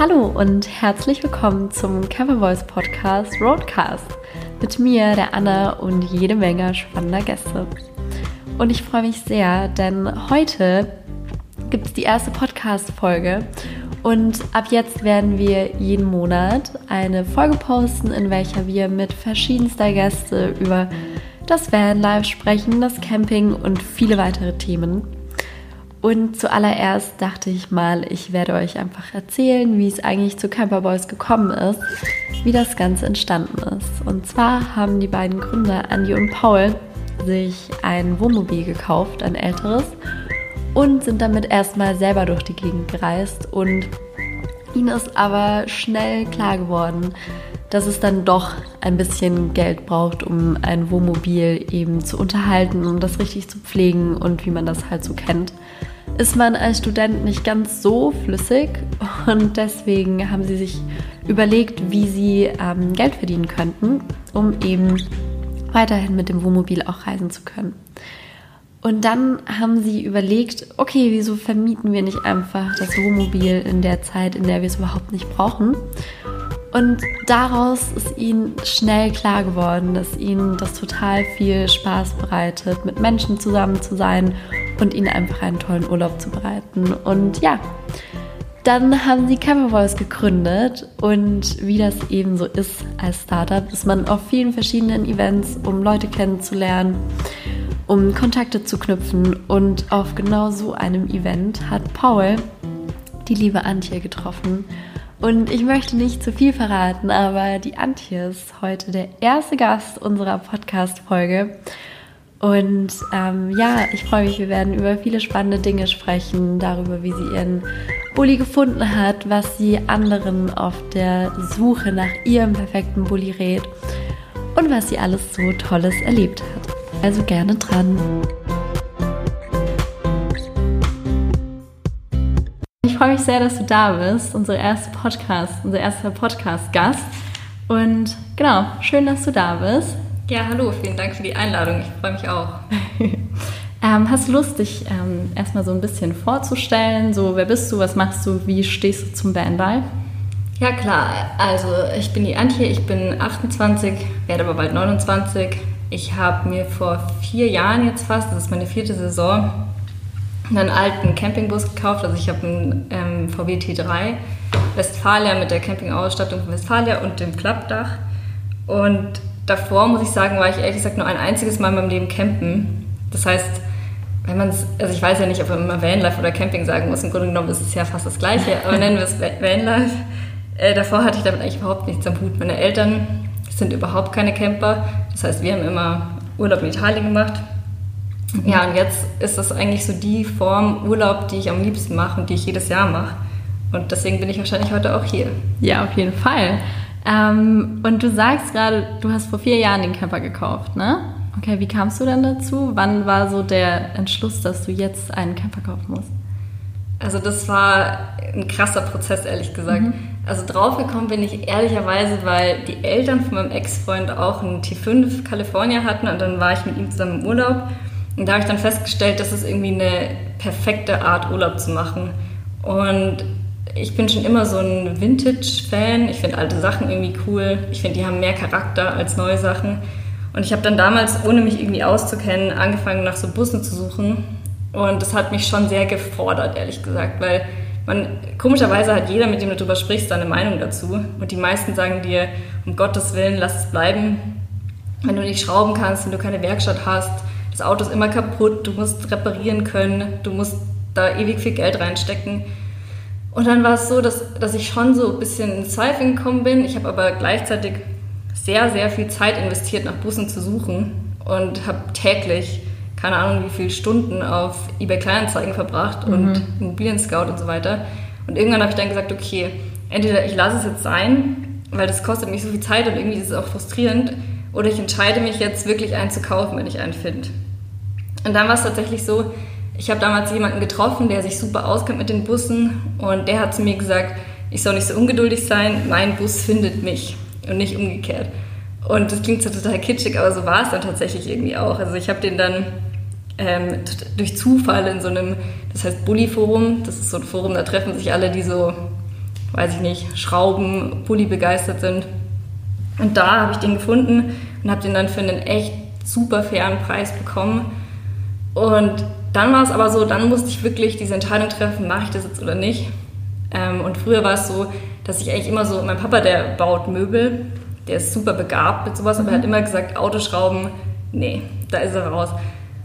Hallo und herzlich willkommen zum Camper Voice Podcast Roadcast mit mir, der Anna und jede Menge spannender Gäste. Und ich freue mich sehr, denn heute gibt es die erste Podcast-Folge und ab jetzt werden wir jeden Monat eine Folge posten, in welcher wir mit verschiedenster Gäste über das Vanlife sprechen, das Camping und viele weitere Themen. Und zuallererst dachte ich mal, ich werde euch einfach erzählen, wie es eigentlich zu Camper Boys gekommen ist, wie das Ganze entstanden ist. Und zwar haben die beiden Gründer, Andi und Paul, sich ein Wohnmobil gekauft, ein älteres, und sind damit erstmal selber durch die Gegend gereist. Und ihnen ist aber schnell klar geworden, dass es dann doch ein bisschen Geld braucht, um ein Wohnmobil eben zu unterhalten und das richtig zu pflegen und wie man das halt so kennt ist man als Student nicht ganz so flüssig und deswegen haben sie sich überlegt, wie sie ähm, Geld verdienen könnten, um eben weiterhin mit dem Wohnmobil auch reisen zu können. Und dann haben sie überlegt, okay, wieso vermieten wir nicht einfach das Wohnmobil in der Zeit, in der wir es überhaupt nicht brauchen? Und daraus ist ihnen schnell klar geworden, dass ihnen das total viel Spaß bereitet, mit Menschen zusammen zu sein und ihnen einfach einen tollen Urlaub zu bereiten. Und ja, dann haben sie Campervoice gegründet und wie das eben so ist als Startup, ist man auf vielen verschiedenen Events, um Leute kennenzulernen, um Kontakte zu knüpfen und auf genau so einem Event hat Paul die liebe Antje getroffen. Und ich möchte nicht zu viel verraten, aber die Antje ist heute der erste Gast unserer Podcast-Folge. Und ähm, ja, ich freue mich, wir werden über viele spannende Dinge sprechen, darüber, wie sie ihren Bulli gefunden hat, was sie anderen auf der Suche nach ihrem perfekten Bulli rät und was sie alles so Tolles erlebt hat. Also gerne dran. Freue mich sehr, dass du da bist, unsere erste Podcast, unser erster Podcast-Gast. Und genau, schön, dass du da bist. Ja, hallo, vielen Dank für die Einladung. Ich freue mich auch. ähm, hast du Lust, dich ähm, erstmal so ein bisschen vorzustellen? So, wer bist du, was machst du, wie stehst du zum Bandball? Ja, klar. Also, ich bin die Antje, ich bin 28, werde aber bald 29. Ich habe mir vor vier Jahren jetzt fast, das ist meine vierte Saison, einen alten Campingbus gekauft. Also, ich habe einen ähm, VW T3 Westfalia mit der Campingausstattung von Westfalia und dem Klappdach. Und davor, muss ich sagen, war ich ehrlich gesagt nur ein einziges Mal in meinem Leben campen. Das heißt, wenn man es, also ich weiß ja nicht, ob man immer Vanlife oder Camping sagen muss, im Grunde genommen ist es ja fast das Gleiche, aber nennen wir es Vanlife. Äh, davor hatte ich damit eigentlich überhaupt nichts am Hut. Meine Eltern sind überhaupt keine Camper, das heißt, wir haben immer Urlaub in Italien gemacht. Ja, und jetzt ist das eigentlich so die Form Urlaub, die ich am liebsten mache und die ich jedes Jahr mache. Und deswegen bin ich wahrscheinlich heute auch hier. Ja, auf jeden Fall. Ähm, und du sagst gerade, du hast vor vier Jahren den Camper gekauft, ne? Okay, wie kamst du dann dazu? Wann war so der Entschluss, dass du jetzt einen Camper kaufen musst? Also das war ein krasser Prozess, ehrlich gesagt. Mhm. Also draufgekommen bin ich ehrlicherweise, weil die Eltern von meinem Ex-Freund auch einen T5 California hatten und dann war ich mit ihm zusammen im Urlaub. Und da habe ich dann festgestellt, dass es irgendwie eine perfekte Art Urlaub zu machen. Und ich bin schon immer so ein Vintage-Fan. Ich finde alte Sachen irgendwie cool. Ich finde, die haben mehr Charakter als neue Sachen. Und ich habe dann damals, ohne mich irgendwie auszukennen, angefangen nach so Bussen zu suchen. Und das hat mich schon sehr gefordert, ehrlich gesagt, weil man, komischerweise hat jeder, mit dem du darüber sprichst, eine Meinung dazu. Und die meisten sagen dir, um Gottes Willen, lass es bleiben. Wenn du nicht schrauben kannst, wenn du keine Werkstatt hast, das Auto ist immer kaputt, du musst reparieren können, du musst da ewig viel Geld reinstecken. Und dann war es so, dass, dass ich schon so ein bisschen in Zweifel gekommen bin. Ich habe aber gleichzeitig sehr, sehr viel Zeit investiert, nach Bussen zu suchen und habe täglich, keine Ahnung, wie viele Stunden auf eBay Kleinanzeigen verbracht mhm. und Immobilien Scout und so weiter. Und irgendwann habe ich dann gesagt, okay, entweder ich lasse es jetzt sein, weil das kostet mich so viel Zeit und irgendwie ist es auch frustrierend, oder ich entscheide mich jetzt wirklich einen zu kaufen, wenn ich einen finde. Und dann war es tatsächlich so, ich habe damals jemanden getroffen, der sich super auskennt mit den Bussen und der hat zu mir gesagt, ich soll nicht so ungeduldig sein, mein Bus findet mich und nicht umgekehrt. Und das klingt so total kitschig, aber so war es dann tatsächlich irgendwie auch. Also ich habe den dann ähm, durch Zufall in so einem, das heißt Bully-Forum, das ist so ein Forum, da treffen sich alle, die so weiß ich nicht, Schrauben, Pulli begeistert sind. Und da habe ich den gefunden und habe den dann für einen echt super fairen Preis bekommen. Und dann war es aber so, dann musste ich wirklich diese Entscheidung treffen, mache ich das jetzt oder nicht. Ähm, und früher war es so, dass ich eigentlich immer so, mein Papa, der baut Möbel, der ist super begabt mit sowas, aber er hat immer gesagt, Autoschrauben, nee, da ist er raus.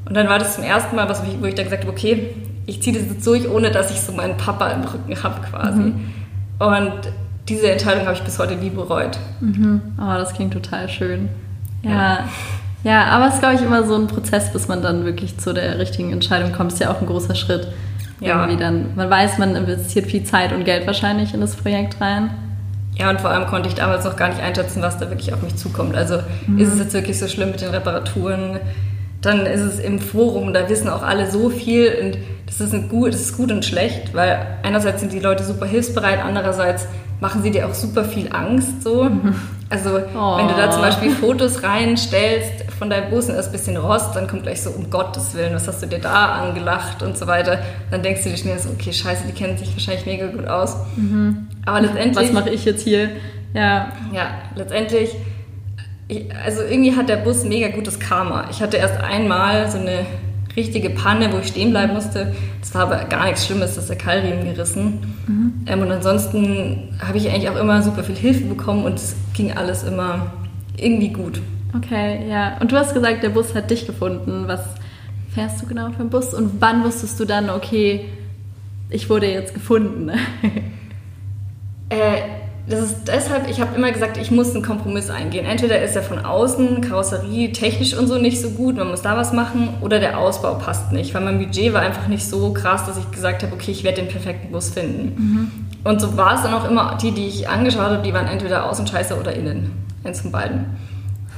Und dann war das zum ersten Mal, was, wo ich dann gesagt habe, okay, ich ziehe das jetzt durch, ohne dass ich so meinen Papa im Rücken habe quasi. Mhm. Und diese Entscheidung habe ich bis heute nie bereut. Mhm. Oh, das klingt total schön. Ja. ja. Ja, aber es ist, glaube ich, immer so ein Prozess, bis man dann wirklich zu der richtigen Entscheidung kommt. Ist ja auch ein großer Schritt. Ja. Irgendwie dann, man weiß, man investiert viel Zeit und Geld wahrscheinlich in das Projekt rein. Ja, und vor allem konnte ich damals noch gar nicht einschätzen, was da wirklich auf mich zukommt. Also mhm. ist es jetzt wirklich so schlimm mit den Reparaturen? Dann ist es im Forum, da wissen auch alle so viel und das ist, ein gut, das ist gut und schlecht, weil einerseits sind die Leute super hilfsbereit, andererseits machen sie dir auch super viel Angst so. Mhm. Also oh. wenn du da zum. Beispiel Fotos reinstellst von deinem Bus und ist ein bisschen Rost, dann kommt gleich so, um Gottes Willen, was hast du dir da angelacht und so weiter. Dann denkst du dir schnell so, okay, scheiße, die kennen sich wahrscheinlich mega gut aus. Mhm. Aber letztendlich... Was mache ich jetzt hier? Ja. Ja, letztendlich... Ich, also irgendwie hat der Bus mega gutes Karma. Ich hatte erst einmal so eine richtige Panne, wo ich stehen bleiben musste. Das war aber gar nichts Schlimmes, das ist der Keilriemen gerissen. Mhm. Ähm, und ansonsten habe ich eigentlich auch immer super viel Hilfe bekommen und es ging alles immer irgendwie gut. Okay, ja. Und du hast gesagt, der Bus hat dich gefunden. Was fährst du genau für einen Bus? Und wann wusstest du dann, okay, ich wurde jetzt gefunden? äh, das ist deshalb, ich habe immer gesagt, ich muss einen Kompromiss eingehen. Entweder ist er von außen, Karosserie, technisch und so nicht so gut, man muss da was machen, oder der Ausbau passt nicht, weil mein Budget war einfach nicht so krass, dass ich gesagt habe, okay, ich werde den perfekten Bus finden. Mhm. Und so war es dann auch immer, die, die ich angeschaut habe, die waren entweder außen scheiße oder innen. Eins von beiden.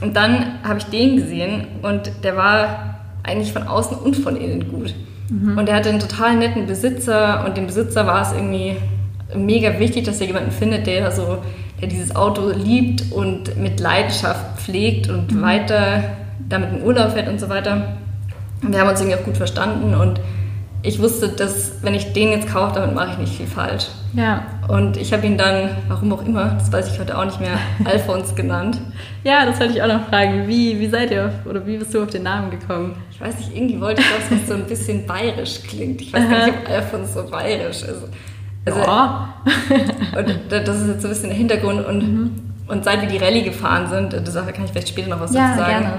Und dann habe ich den gesehen und der war eigentlich von außen und von innen gut. Mhm. Und er hatte einen total netten Besitzer und dem Besitzer war es irgendwie mega wichtig, dass er jemanden findet, der so, der dieses Auto liebt und mit Leidenschaft pflegt und mhm. weiter damit in Urlaub fährt und so weiter. Wir haben uns irgendwie auch gut verstanden und ich wusste, dass wenn ich den jetzt kaufe, damit mache ich nicht viel falsch. Ja. Und ich habe ihn dann, warum auch immer, das weiß ich heute auch nicht mehr, Alphons genannt. Ja, das wollte ich auch noch fragen. Wie, wie seid ihr auf, oder wie bist du auf den Namen gekommen? Ich weiß nicht, irgendwie wollte ich das, was so ein bisschen bayerisch klingt. Ich weiß gar nicht, ob Alphons so bayerisch ist. Also, ja. und das ist jetzt so ein bisschen der Hintergrund. Und, mhm. und seit wir die Rallye gefahren sind, da kann ich vielleicht später noch was ja, dazu sagen. Gerne.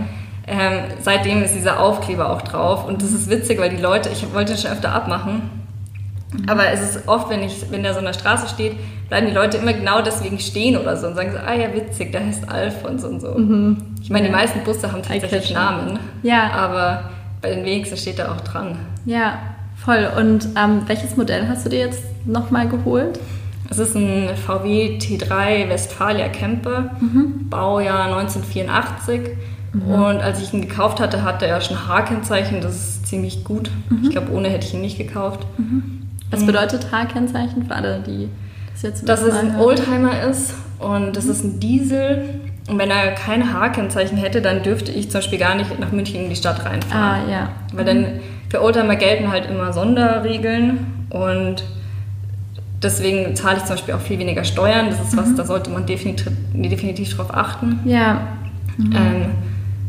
Ähm, seitdem ist dieser Aufkleber auch drauf. Und das ist witzig, weil die Leute, ich wollte das schon öfter abmachen. Aber es ist oft, wenn, ich, wenn der so an der Straße steht, bleiben die Leute immer genau deswegen stehen oder so und sagen so, ah ja, witzig, der heißt Alfons und so. Mhm. Ich meine, die meisten Busse haben tatsächlich Namen, ja. aber bei den wenigsten steht da auch dran. Ja, voll. Und ähm, welches Modell hast du dir jetzt nochmal geholt? Es ist ein VW T3 Westfalia Camper, mhm. Baujahr 1984. Mhm. Und als ich ihn gekauft hatte, hatte er schon H-Kennzeichen. Das ist ziemlich gut. Mhm. Ich glaube, ohne hätte ich ihn nicht gekauft. Mhm. Was bedeutet H-Kennzeichen für alle, die das jetzt Dass es ein Oldtimer ist und das ist ein Diesel. Und wenn er kein H-Kennzeichen hätte, dann dürfte ich zum Beispiel gar nicht nach München in die Stadt reinfahren. Ah, ja. Weil dann mhm. für Oldtimer gelten halt immer Sonderregeln und deswegen zahle ich zum Beispiel auch viel weniger Steuern. Das ist was, mhm. da sollte man definitiv, definitiv drauf achten. Ja. Mhm. Ähm,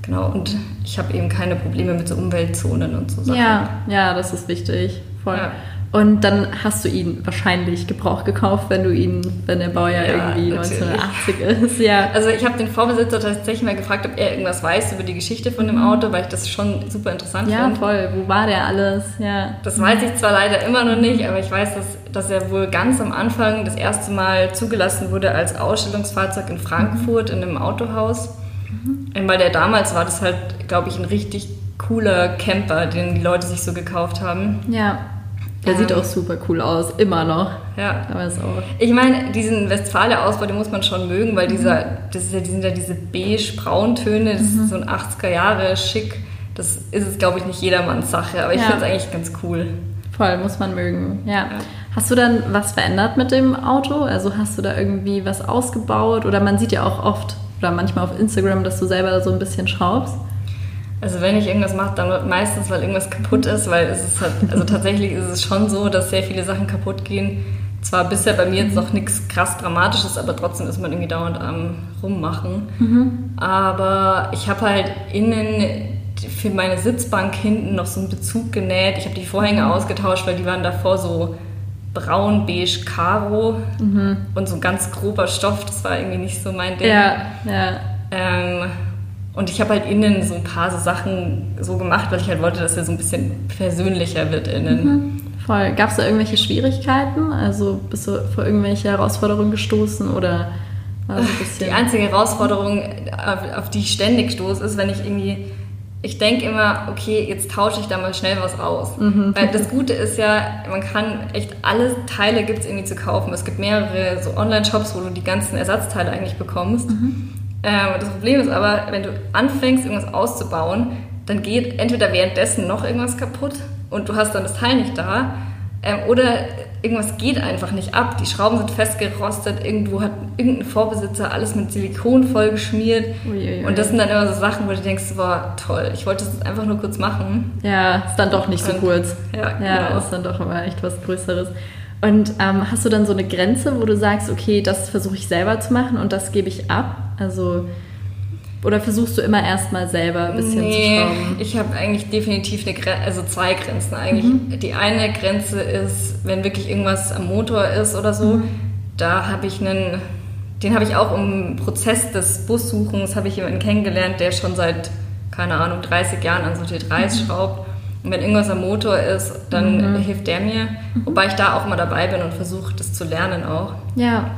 genau, und ich habe eben keine Probleme mit so Umweltzonen und so Sachen. Ja, ja, das ist wichtig. Voll. Ja. Und dann hast du ihn wahrscheinlich Gebrauch gekauft, wenn du ihn, wenn der Baujahr ja, irgendwie natürlich. 1980 ist. Ja. Also ich habe den Vorbesitzer tatsächlich mal gefragt, ob er irgendwas weiß über die Geschichte von dem mhm. Auto, weil ich das schon super interessant ja, finde. Ja, voll. Wo war der alles? Ja. Das weiß ich zwar leider immer noch nicht, aber ich weiß, dass, dass er wohl ganz am Anfang das erste Mal zugelassen wurde als Ausstellungsfahrzeug in Frankfurt mhm. in einem Autohaus. Mhm. Weil der damals war das halt, glaube ich, ein richtig cooler Camper, den die Leute sich so gekauft haben. Ja. Der sieht auch super cool aus, immer noch. Ja. Aber ist auch ich meine, diesen Westfalia-Ausbau, den muss man schon mögen, weil dieser, das, ist ja, die sind ja diese beige-brauntöne, das mhm. ist so ein 80er-Jahre-Schick. Das ist es, glaube ich, nicht jedermanns Sache, aber ich ja. finde es eigentlich ganz cool. Voll, muss man mögen, ja. ja. Hast du dann was verändert mit dem Auto? Also hast du da irgendwie was ausgebaut? Oder man sieht ja auch oft oder manchmal auf Instagram, dass du selber so ein bisschen schraubst. Also wenn ich irgendwas mache, dann meistens, weil irgendwas kaputt ist, weil es ist halt, also tatsächlich ist es schon so, dass sehr viele Sachen kaputt gehen, zwar bisher bei mir jetzt noch nichts krass Dramatisches, aber trotzdem ist man irgendwie dauernd am Rummachen. Mhm. Aber ich habe halt innen für meine Sitzbank hinten noch so einen Bezug genäht. Ich habe die Vorhänge Mhm. ausgetauscht, weil die waren davor so braun, beige, karo Mhm. und so ein ganz grober Stoff. Das war irgendwie nicht so mein Ding. Ja, ja. Ähm, und ich habe halt innen so ein paar so Sachen so gemacht, weil ich halt wollte, dass er so ein bisschen persönlicher wird innen. Mhm. Voll. Gab es da irgendwelche Schwierigkeiten? Also bist du vor irgendwelche Herausforderungen gestoßen oder war so ein bisschen. Die einzige Herausforderung, auf, auf die ich ständig stoße, ist, wenn ich irgendwie, ich denke immer, okay, jetzt tausche ich da mal schnell was aus. Mhm. Weil das Gute ist ja, man kann echt alle Teile gibt es irgendwie zu kaufen. Es gibt mehrere so Online-Shops, wo du die ganzen Ersatzteile eigentlich bekommst. Mhm. Ähm, das Problem ist aber, wenn du anfängst, irgendwas auszubauen, dann geht entweder währenddessen noch irgendwas kaputt und du hast dann das Teil nicht da. Ähm, oder irgendwas geht einfach nicht ab. Die Schrauben sind festgerostet, irgendwo hat irgendein Vorbesitzer alles mit Silikon vollgeschmiert. Uiuiui. Und das sind dann immer so Sachen, wo du denkst, boah, toll, ich wollte das einfach nur kurz machen. Ja, ist dann doch nicht so Und- kurz. Ja, Ja, genau. ist dann doch immer echt was Größeres. Und ähm, hast du dann so eine Grenze, wo du sagst, okay, das versuche ich selber zu machen und das gebe ich ab? Also, oder versuchst du immer erstmal selber ein bisschen zu nee, schrauben? ich habe eigentlich definitiv eine Gre also zwei Grenzen eigentlich. Mhm. Die eine Grenze ist, wenn wirklich irgendwas am Motor ist oder so, Mhm. da habe ich einen, den habe ich auch im Prozess des Bussuchens, habe ich jemanden kennengelernt, der schon seit, keine Ahnung, 30 Jahren an so T3s Mhm. schraubt. Und wenn irgendwas am Motor ist, dann hilft der mir. Mhm. Wobei ich da auch mal dabei bin und versuche, das zu lernen auch. Ja,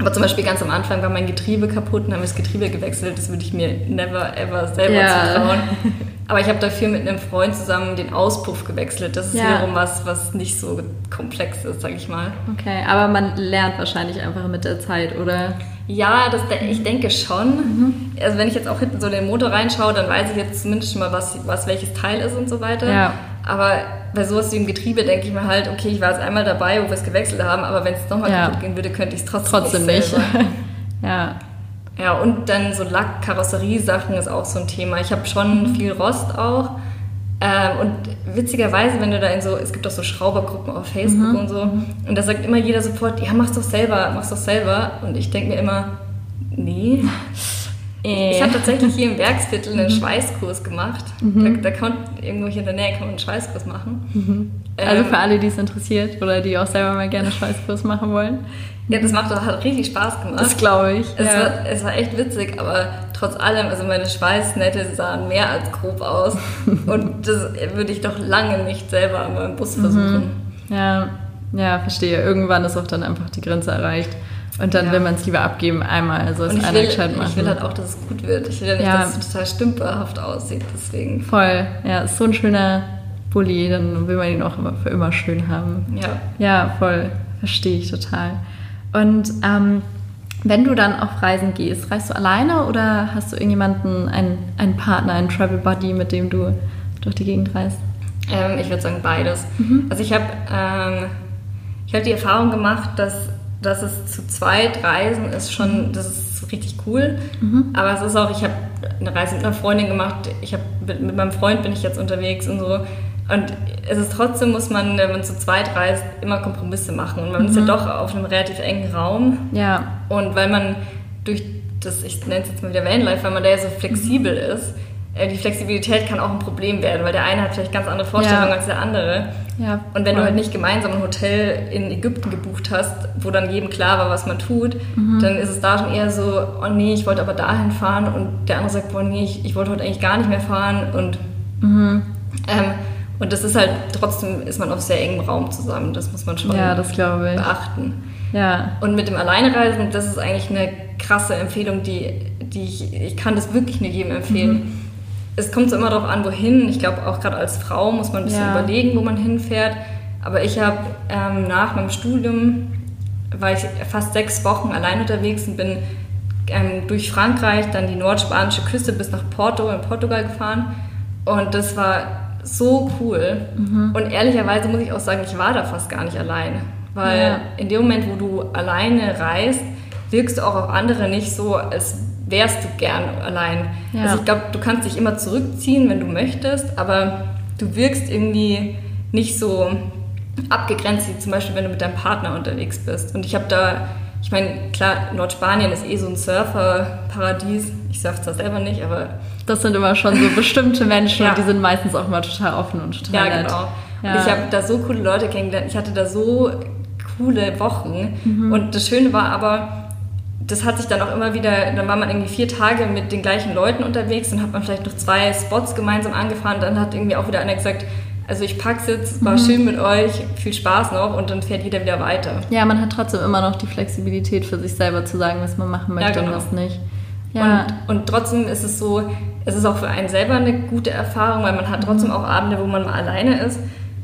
Aber zum Beispiel ganz am Anfang war mein Getriebe kaputt und haben wir das Getriebe gewechselt. Das würde ich mir never ever selber Ja. zutrauen. Aber ich habe dafür mit einem Freund zusammen den Auspuff gewechselt. Das ist Ja. wiederum was, was nicht so komplex ist, sag ich mal. okay. Aber man lernt wahrscheinlich einfach mit der Zeit, oder? Ja, das, ich denke schon. Mhm. Also wenn ich jetzt auch hinten so in den Motor reinschaue, dann weiß ich jetzt zumindest schon mal, was, was welches Teil ist und so weiter. Ja. Aber bei sowas wie im Getriebe denke ich mir halt, okay, ich war jetzt einmal dabei, wo wir es gewechselt haben, aber wenn es nochmal Ja. kaputt gehen würde, könnte ich es trotzdem, Trotzdem nicht. ja. Ja, und dann so Lack, Karosseriesachen ist auch so ein Thema. Ich habe schon viel Rost auch. Ähm, und witzigerweise, wenn du da in so, es gibt auch so Schraubergruppen auf Facebook und so, und da sagt immer jeder sofort, ja, mach's doch selber, mach's doch selber. Und ich denke mir immer, nee. Ich habe tatsächlich hier im Werksviertel einen Schweißkurs gemacht. Da, da kann man, irgendwo hier in der Nähe kann man einen Schweißkurs machen. Also Ähm, für alle, die es interessiert oder die auch selber mal gerne Schweißkurs machen wollen. Ja, das macht, hat richtig Spaß gemacht. Das glaube ich. Es, ja. war, es war echt witzig, aber trotz allem, also meine Schweißnähte sahen mehr als grob aus. Und das würde ich doch lange nicht selber an meinem Bus versuchen. Ja, ja, verstehe. Irgendwann ist auch dann einfach die Grenze erreicht. Und dann Ja. will man es lieber abgeben einmal, also es Und ich einer will, gescheit machen. ich will halt auch, dass es gut wird. Ich will ja nicht, Ja. dass es total stümperhaft aussieht. Deswegen, Voll. Ja, ist so ein schöner Bulli, dann will man ihn auch immer für immer schön haben. ja. Ja, voll. Verstehe ich total. Und ähm, wenn du dann auf Reisen gehst, reist du alleine oder hast du irgendjemanden, einen, einen Partner, einen Travel Buddy, mit dem du durch die Gegend reist? Ähm, ich würde sagen beides. Also ich habe ähm, ich hab die Erfahrung gemacht, dass, dass es zu zweit reisen ist schon, das ist richtig cool. Aber es ist auch, ich habe eine Reise mit einer Freundin gemacht, ich habe mit, mit meinem Freund bin ich jetzt unterwegs und so. Und es ist trotzdem, muss man, wenn man zu zweit reist, immer Kompromisse machen. Und man ist ja doch auf einem relativ engen Raum. Ja, Und weil man durch das, ich nenne es jetzt mal wieder Vanlife, weil man da ja so flexibel ist, äh, die Flexibilität kann auch ein Problem werden, weil der eine hat vielleicht ganz andere Vorstellungen Ja. als der andere. ja. Und wenn du halt nicht gemeinsam ein Hotel in Ägypten gebucht hast, wo dann jedem klar war, was man tut, Mhm. dann ist es da schon eher so, oh nee, ich wollte aber dahin fahren und der andere sagt, boah nee, ich, ich wollte heute eigentlich gar nicht mehr fahren und Mhm. ähm, und das ist halt, trotzdem ist man auf sehr engem Raum zusammen, das muss man schon Ja, das glaube ich. beachten. Ja, Und mit dem Alleinereisen, das ist eigentlich eine krasse Empfehlung, die, die ich, ich kann das wirklich nur jedem empfehlen. Mhm. Es kommt so immer darauf an, wohin. Ich glaube, auch gerade als Frau muss man ein bisschen Ja. überlegen, wo man hinfährt. Aber ich habe ähm, nach meinem Studium, war ich fast sechs Wochen allein unterwegs und bin ähm, durch Frankreich, dann die nordspanische Küste bis nach Porto in Portugal gefahren. Und das war so cool. Mhm. Und ehrlicherweise muss ich auch sagen, ich war da fast gar nicht allein. Weil Ja. in dem Moment, wo du alleine reist, wirkst du auch auf andere nicht so, als wärst du gern allein. Ja. Also ich glaube, du kannst dich immer zurückziehen, wenn du möchtest, aber du wirkst irgendwie nicht so abgegrenzt, wie zum Beispiel, wenn du mit deinem Partner unterwegs bist. Und ich habe da, ich meine, klar, Nordspanien ist eh so ein Surferparadies. Ich surfe zwar selber nicht, aber. Das sind immer schon so bestimmte Menschen ja. und die sind meistens auch immer total offen und total ja, nett. Genau. Ja. Und ich habe da so coole Leute kennengelernt. Ich hatte da so coole Wochen. Mhm. Und das Schöne war aber, das hat sich dann auch immer wieder, dann war man irgendwie vier Tage mit den gleichen Leuten unterwegs und hat man vielleicht noch zwei Spots gemeinsam angefahren. Dann hat irgendwie auch wieder einer gesagt, also ich pack's jetzt, war mhm. schön mit euch, viel Spaß noch und dann fährt jeder wieder weiter. Ja, man hat trotzdem immer noch die Flexibilität für sich selber zu sagen, was man machen möchte ja, genau. und was nicht. Ja. Und, und trotzdem ist es so, es ist auch für einen selber eine gute Erfahrung, weil man hat trotzdem auch Abende, wo man mal alleine ist.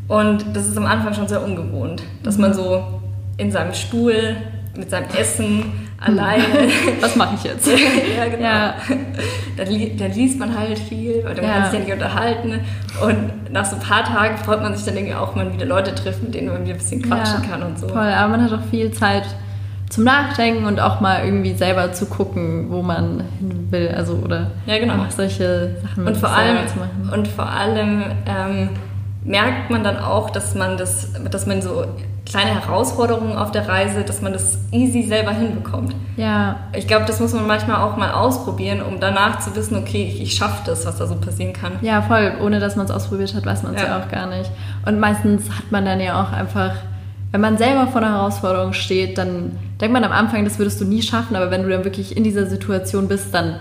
Und das ist am Anfang schon sehr ungewohnt, dass man so in seinem Stuhl mit seinem Essen alleine. Was mache ich jetzt? ja, genau. Ja. Dann, dann, liest man halt viel, weil dann ja. kann sich ja nicht unterhalten. Und nach so ein paar Tagen freut man sich dann irgendwie auch, wenn man wieder Leute trifft, mit denen man wieder ein bisschen quatschen ja, kann und so. Voll, aber man hat auch viel Zeit zum Nachdenken und auch mal irgendwie selber zu gucken, wo man hin will. Also oder ja, genau. solche Sachen und vor allem, zu machen. Und vor allem ähm, merkt man dann auch, dass man das, dass man so kleine Herausforderungen auf der Reise, dass man das easy selber hinbekommt. Ja. Ich glaube, das muss man manchmal auch mal ausprobieren, um danach zu wissen, okay, ich, ich schaffe das, was da so passieren kann. Ja, voll. Ohne dass man es ausprobiert hat, weiß man es ja. ja auch gar nicht. Und meistens hat man dann ja auch einfach, wenn man selber vor einer Herausforderung steht, dann denkt man am Anfang, das würdest du nie schaffen, aber wenn du dann wirklich in dieser Situation bist, dann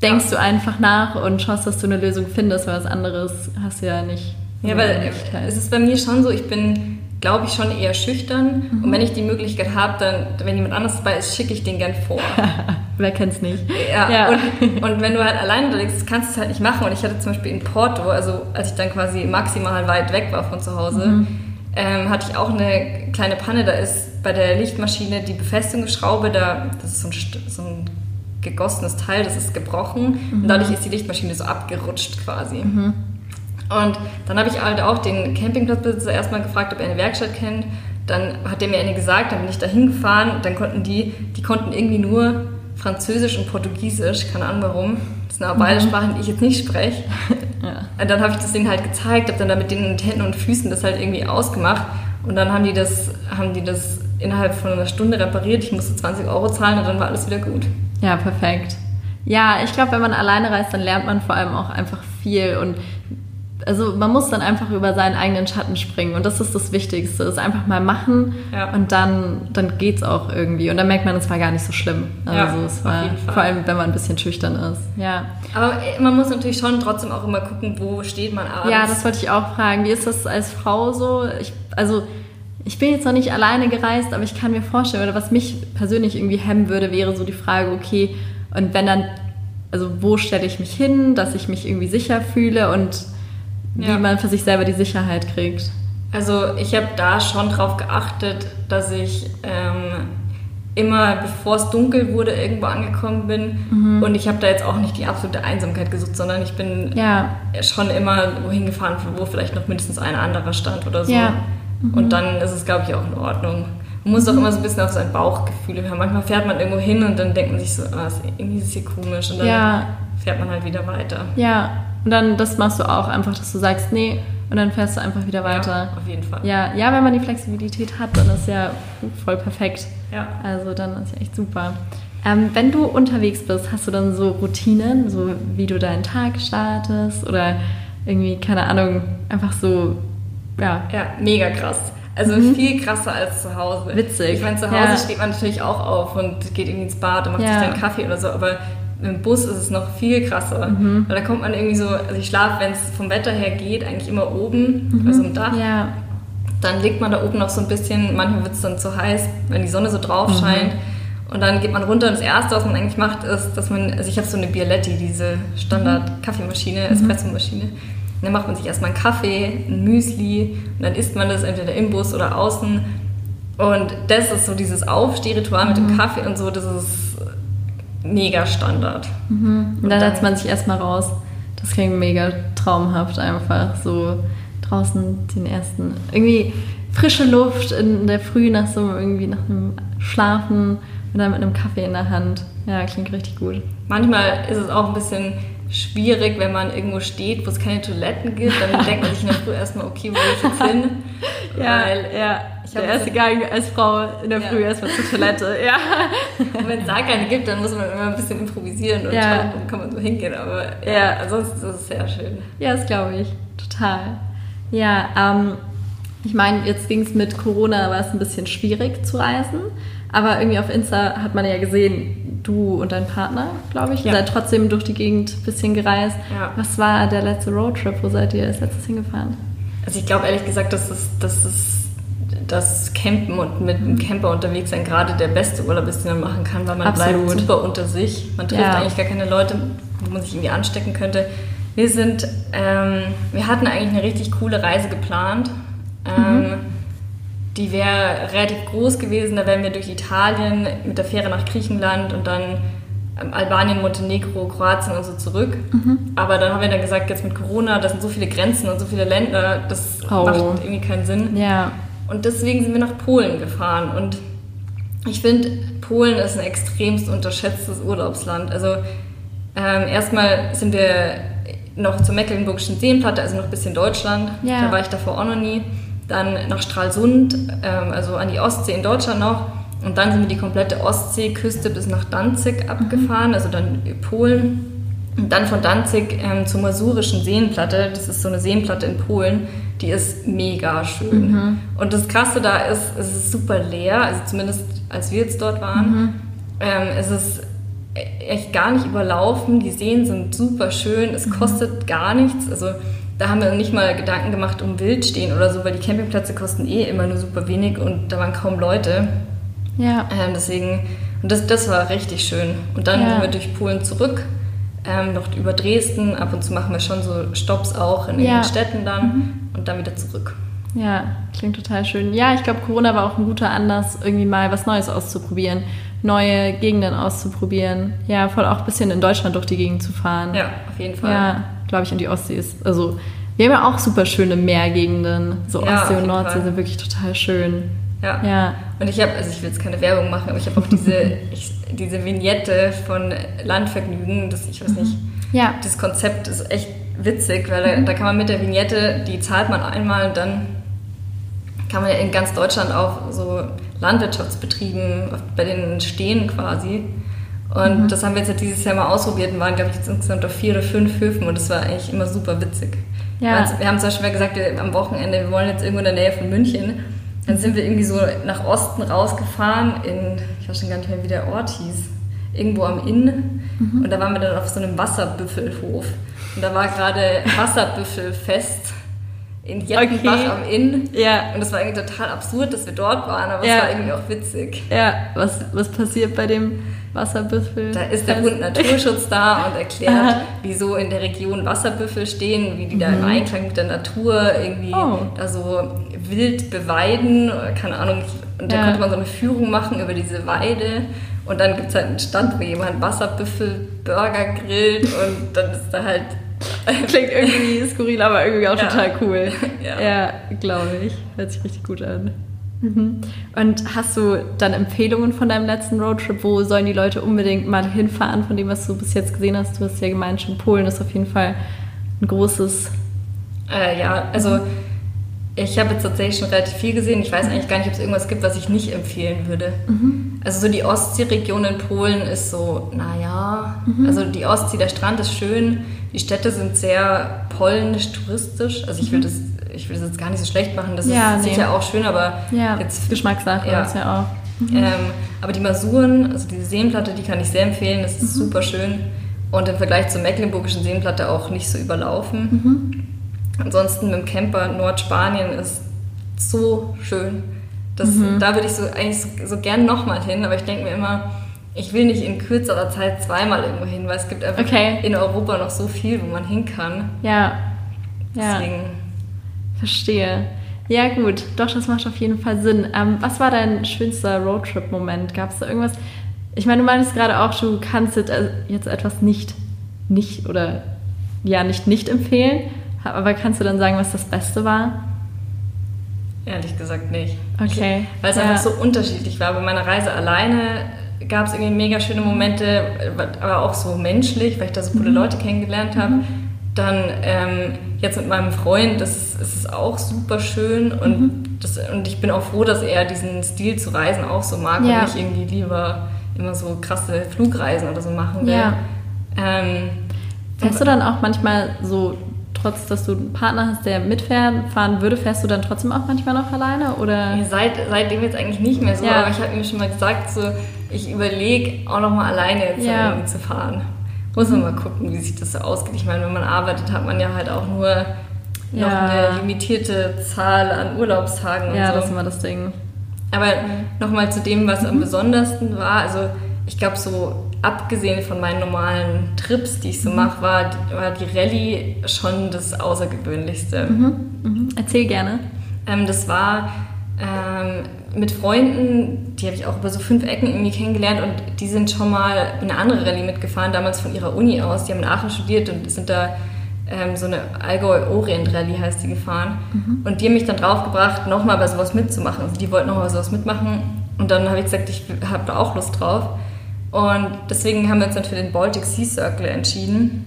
denkst du einfach nach und schaust, dass du eine Lösung findest, weil was anderes hast du ja nicht. Ja, weil es ist bei mir schon so, ich bin glaube ich, schon eher schüchtern. Mhm. Und wenn ich die Möglichkeit habe, dann, wenn jemand anders dabei ist, schicke ich den gern vor. Wer kennt's nicht? Ja, ja. Und, und, wenn du halt alleine unterwegs kannst du es halt nicht machen. Und ich hatte zum Beispiel in Porto, also als ich dann quasi maximal weit weg war von zu Hause, mhm. Ähm, hatte ich auch eine kleine Panne. Da ist bei der Lichtmaschine die Befestigungsschraube, da, das ist so ein, so ein gegossenes Teil, das ist gebrochen. Mhm. Und dadurch ist die Lichtmaschine so abgerutscht quasi. Mhm. Und dann habe ich halt auch den Campingplatzbesitzer erstmal gefragt, ob er eine Werkstatt kennt. Dann hat er mir eine gesagt, dann bin ich da hingefahren. Dann konnten die, die konnten irgendwie nur Französisch und Portugiesisch, keine Ahnung warum. Sind aber beide mhm. Sprachen, die ich jetzt nicht spreche. ja. Und dann habe ich das denen halt gezeigt, habe dann da mit den Händen und Füßen das halt irgendwie ausgemacht. Und dann haben die das, haben die das innerhalb von einer Stunde repariert. Ich musste 20 Euro zahlen und dann war alles wieder gut. Ja, perfekt. Ja, ich glaube, wenn man alleine reist, dann lernt man vor allem auch einfach viel. Und also man muss dann einfach über seinen eigenen Schatten springen und das ist das Wichtigste, ist einfach mal machen ja. und dann, dann geht es auch irgendwie und dann merkt man, es war gar nicht so schlimm. Also ja, es war, vor allem, wenn man ein bisschen schüchtern ist. Ja. Aber man muss natürlich schon trotzdem auch immer gucken, wo steht man abends. Ja, das wollte ich auch fragen. Wie ist das als Frau so? Ich, also ich bin jetzt noch nicht alleine gereist, aber ich kann mir vorstellen, oder was mich persönlich irgendwie hemmen würde, wäre so die Frage, okay, und wenn dann, also wo stelle ich mich hin, dass ich mich irgendwie sicher fühle und wie ja. man für sich selber die Sicherheit kriegt. Also ich habe da schon drauf geachtet, dass ich ähm, immer, bevor es dunkel wurde, irgendwo angekommen bin. Mhm. Und ich habe da jetzt auch nicht die absolute Einsamkeit gesucht, sondern ich bin ja. schon immer wohin gefahren, wo vielleicht noch mindestens ein anderer stand oder so. Ja. Mhm. Und dann ist es, glaube ich, auch in Ordnung. Man muss auch immer so ein bisschen auf sein Bauchgefühl hören. Manchmal fährt man irgendwo hin und dann denkt man sich so, ah, irgendwie ist es hier komisch. Und dann ja. fährt man halt wieder weiter. Ja, und dann, das machst du auch einfach, dass du sagst, nee, und dann fährst du einfach wieder weiter. Ja, auf jeden Fall. Ja, ja, wenn man die Flexibilität hat, dann ist ja voll perfekt. Ja. Also dann ist ja echt super. Ähm, wenn du unterwegs bist, hast du dann so Routinen, so wie du deinen Tag startest oder irgendwie, keine Ahnung, einfach so, ja. Ja, mega krass. Also mhm. viel krasser als zu Hause. Witzig. Ich meine, zu Hause ja. steht man natürlich auch auf und geht irgendwie ins Bad und macht ja. sich dann Kaffee oder so, aber im Bus ist es noch viel krasser. Mhm. Weil da kommt man irgendwie so, also ich schlafe, wenn es vom Wetter her geht, eigentlich immer oben, mhm. also im Dach. Ja. Dann liegt man da oben noch so ein bisschen, manchmal wird es dann zu heiß, wenn die Sonne so drauf mhm. scheint. Und dann geht man runter und das Erste, was man eigentlich macht, ist, dass man, also ich habe so eine Bialetti, diese Standard-Kaffeemaschine, mhm. Espressomaschine. Und dann macht man sich erstmal einen Kaffee, ein Müsli und dann isst man das entweder im Bus oder außen. Und das ist so dieses Aufstehritual mit dem mhm. Kaffee und so, das ist mega Standard. Mhm. Und dann setzt man sich erstmal raus. Das klingt mega traumhaft einfach. So draußen den ersten. Irgendwie frische Luft in der Früh nach so irgendwie nach einem Schlafen und dann mit einem Kaffee in der Hand. Ja, klingt richtig gut. Manchmal ist es auch ein bisschen schwierig, wenn man irgendwo steht, wo es keine Toiletten gibt. Dann denkt man sich in der Früh erstmal, okay, wo will ich jetzt hin? ja, Weil ja. der erste Gang als Frau in der ja. Früh erstmal zur Toilette. ja. Wenn es da keine gibt, dann muss man immer ein bisschen improvisieren und ja. schauen, kann man so hingehen. Aber ja, ja. ansonsten ist es sehr schön. Ja, das glaube ich. Total. Ja, ähm, ich meine, jetzt ging es mit Corona, war es ein bisschen schwierig zu reisen. Aber irgendwie auf Insta hat man ja gesehen, du und dein Partner, glaube ich, ja. seid trotzdem durch die Gegend ein bisschen gereist. Ja. Was war der letzte Roadtrip? Wo seid ihr als letztes hingefahren? Also ich glaube ehrlich gesagt, dass es, dass es das Campen und mit einem Camper unterwegs sein gerade der beste Urlaub ist, den man machen kann, weil man Absolut. bleibt super unter sich. Man trifft ja. eigentlich gar keine Leute, wo man sich irgendwie anstecken könnte. Wir sind, ähm, wir hatten eigentlich eine richtig coole Reise geplant. Ähm, mhm. Die wäre relativ groß gewesen. Da wären wir durch Italien mit der Fähre nach Griechenland und dann ähm, Albanien, Montenegro, Kroatien und so zurück. Mhm. Aber dann haben wir dann gesagt, jetzt mit Corona, da sind so viele Grenzen und so viele Länder, das oh. macht irgendwie keinen Sinn. Ja. Und deswegen sind wir nach Polen gefahren. Und ich finde, Polen ist ein extremst unterschätztes Urlaubsland. Also ähm, erstmal sind wir noch zur Mecklenburgischen Seenplatte, also noch ein bisschen Deutschland. Ja. Da war ich davor auch noch nie dann nach Stralsund, ähm, also an die Ostsee in Deutschland noch. Und dann sind wir die komplette Ostseeküste bis nach Danzig abgefahren, mhm. also dann Polen. Und dann von Danzig ähm, zur Masurischen Seenplatte. Das ist so eine Seenplatte in Polen. Die ist mega schön. Mhm. Und das Krasse da ist, es ist super leer, also zumindest als wir jetzt dort waren. Mhm. Ähm, es ist echt gar nicht überlaufen. Die Seen sind super schön. Es mhm. kostet gar nichts. Also da haben wir nicht mal Gedanken gemacht um Wildstehen oder so, weil die Campingplätze kosten eh immer nur super wenig und da waren kaum Leute. Ja. Ähm, deswegen, und das, das war richtig schön. Und dann ja. sind wir durch Polen zurück, ähm, noch über Dresden. Ab und zu machen wir schon so Stops auch in ja. den Städten dann mhm. und dann wieder zurück. Ja, klingt total schön. Ja, ich glaube, Corona war auch ein guter Anlass, irgendwie mal was Neues auszuprobieren, neue Gegenden auszuprobieren. Ja, voll auch ein bisschen in Deutschland durch die Gegend zu fahren. Ja, auf jeden Fall. Ja, glaube ich, an die Ostsee ist. Also wir haben ja auch super schöne Meergegenden. So ja, Ostsee und Nordsee Fall. sind wirklich total schön. Ja. ja. Und ich habe, also ich will jetzt keine Werbung machen, aber ich habe auch diese, ich, diese Vignette von Landvergnügen, das, ich weiß nicht, ja. das Konzept ist echt witzig, weil da, da kann man mit der Vignette, die zahlt man einmal und dann kann man ja in ganz Deutschland auch so Landwirtschaftsbetrieben bei denen stehen quasi. Und mhm. das haben wir jetzt dieses Jahr mal ausprobiert und waren, glaube ich, jetzt insgesamt auf vier oder fünf Höfen und das war eigentlich immer super witzig. Ja. Wir haben zum Beispiel gesagt, wir, am Wochenende, wir wollen jetzt irgendwo in der Nähe von München. Dann sind wir irgendwie so nach Osten rausgefahren in, ich weiß schon gar nicht mehr, wie der Ort hieß, irgendwo am Inn. Mhm. Und da waren wir dann auf so einem Wasserbüffelhof. Und da war gerade Wasserbüffelfest in Jettenbach okay. am Inn. Ja. Und das war irgendwie total absurd, dass wir dort waren, aber ja. es war irgendwie auch witzig. Ja, was, was passiert bei dem Wasserbüffel. Da ist der Bund Naturschutz da und erklärt, wieso in der Region Wasserbüffel stehen, wie die mhm. da im mhm. Einklang mit der Natur irgendwie oh. da so wild beweiden, keine Ahnung. Und da ja. konnte man so eine Führung machen über diese Weide. Und dann gibt es halt einen Stand, wo jemand Wasserbüffel-Burger grillt und dann ist da halt Klingt irgendwie skurril, aber irgendwie auch ja. total cool. Ja, ja glaube ich. Hört sich richtig gut an. Mhm. Und hast du dann Empfehlungen von deinem letzten Roadtrip? Wo sollen die Leute unbedingt mal hinfahren, von dem, was du bis jetzt gesehen hast? Du hast ja gemeint, schon Polen ist auf jeden Fall ein großes. Äh, ja, also ich habe jetzt tatsächlich schon relativ viel gesehen. Ich weiß eigentlich gar nicht, ob es irgendwas gibt, was ich nicht empfehlen würde. Mhm. Also so die Ostseeregion in Polen ist so, naja, mhm. also die Ostsee, der Strand ist schön, die Städte sind sehr polnisch touristisch. Also ich will mhm. das ich will das jetzt gar nicht so schlecht machen, das ja, ist nee. sicher auch schön, aber ja, jetzt Geschmackssache ja. ist ja auch. Mhm. Ähm, aber die Masuren, also diese Seenplatte, die kann ich sehr empfehlen, das ist mhm. super schön und im Vergleich zur Mecklenburgischen Seenplatte auch nicht so überlaufen. Ansonsten mit dem Camper Nordspanien ist so schön. Das, mhm. Da würde ich so eigentlich so, so gern nochmal hin, aber ich denke mir immer, ich will nicht in kürzerer Zeit zweimal irgendwo hin, weil es gibt einfach okay. in Europa noch so viel, wo man hin kann. Ja. Deswegen. Ja. Verstehe. Ja, gut, doch, das macht auf jeden Fall Sinn. Ähm, was war dein schönster Roadtrip-Moment? Gab es da irgendwas? Ich meine, du meinst gerade auch, du kannst jetzt äh, etwas nicht, nicht oder ja, nicht nicht empfehlen, aber kannst du dann sagen, was das Beste war? Ehrlich gesagt nicht. Okay. Weil es ja. einfach so unterschiedlich war. Bei meiner Reise alleine gab es irgendwie mega schöne Momente, aber auch so menschlich, weil ich da so coole mhm. Leute kennengelernt habe. Mhm. Dann ähm, jetzt mit meinem Freund, das ist, das ist auch super schön und, mhm. das, und ich bin auch froh, dass er diesen Stil zu reisen auch so mag ja. und nicht irgendwie lieber immer so krasse Flugreisen oder so machen will. Ja. Ähm, Fährst du dann auch manchmal so, trotz dass du einen Partner hast, der mitfahren würde, fährst du dann trotzdem auch manchmal noch alleine? Oder? Ja, seit, seitdem jetzt eigentlich nicht mehr so, ja. aber ich habe mir schon mal gesagt, so, ich überlege auch noch mal alleine jetzt ja. zu fahren. Muss man mal gucken, wie sich das so ausgeht. Ich meine, wenn man arbeitet, hat man ja halt auch nur noch eine limitierte Zahl an Urlaubstagen. Ja, so. das ist immer das Ding. Aber mhm. nochmal zu dem, was am besondersten war. Also ich glaube, so abgesehen von meinen normalen Trips, die ich so mache, war, war die Rallye schon das Außergewöhnlichste. Mhm. Mhm. Erzähl gerne. Ähm, das war ähm, mit Freunden, die habe ich auch über so fünf Ecken irgendwie kennengelernt und die sind schon mal in eine andere Rallye mitgefahren, damals von ihrer Uni aus. Die haben in Aachen studiert und sind da ähm, so eine Allgäu-Orient-Rallye heißt die gefahren. Mhm. Und die haben mich dann draufgebracht, nochmal bei sowas mitzumachen. Also die wollten nochmal sowas mitmachen. Und dann habe ich gesagt, ich habe da auch Lust drauf. Und deswegen haben wir uns dann für den Baltic Sea Circle entschieden.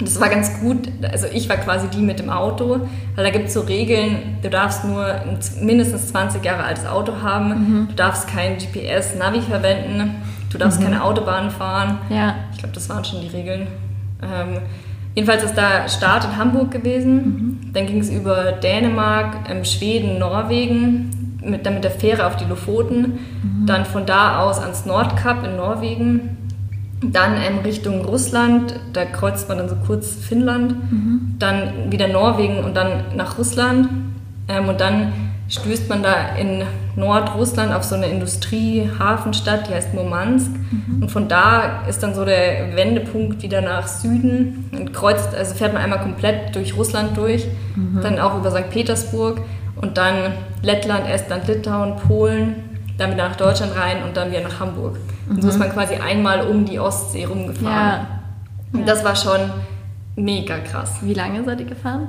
Das war ganz gut, also ich war quasi die mit dem Auto, weil da gibt es so Regeln, du darfst nur ein mindestens 20 Jahre altes Auto haben, mhm. du darfst kein GPS-Navi verwenden, du darfst mhm. keine Autobahn fahren. Ja. Ich glaube, das waren schon die Regeln. Ähm, jedenfalls ist da Start in Hamburg gewesen, mhm. dann ging es über Dänemark, ähm, Schweden, Norwegen, mit, dann mit der Fähre auf die Lofoten, mhm. dann von da aus ans Nordkap in Norwegen, dann in Richtung Russland, da kreuzt man dann so kurz Finnland, mhm. dann wieder Norwegen und dann nach Russland ähm, und dann stößt man da in Nordrussland auf so eine Industriehafenstadt, die heißt Murmansk. Mhm. Und von da ist dann so der Wendepunkt wieder nach Süden und kreuzt, also fährt man einmal komplett durch Russland durch, mhm. dann auch über St. Petersburg und dann Lettland, Estland, Litauen, Polen, dann wieder nach Deutschland rein und dann wieder nach Hamburg. Mhm. Und so ist man quasi einmal um die Ostsee rumgefahren. Ja. Und das war schon mega krass. Wie lange seid ihr gefahren?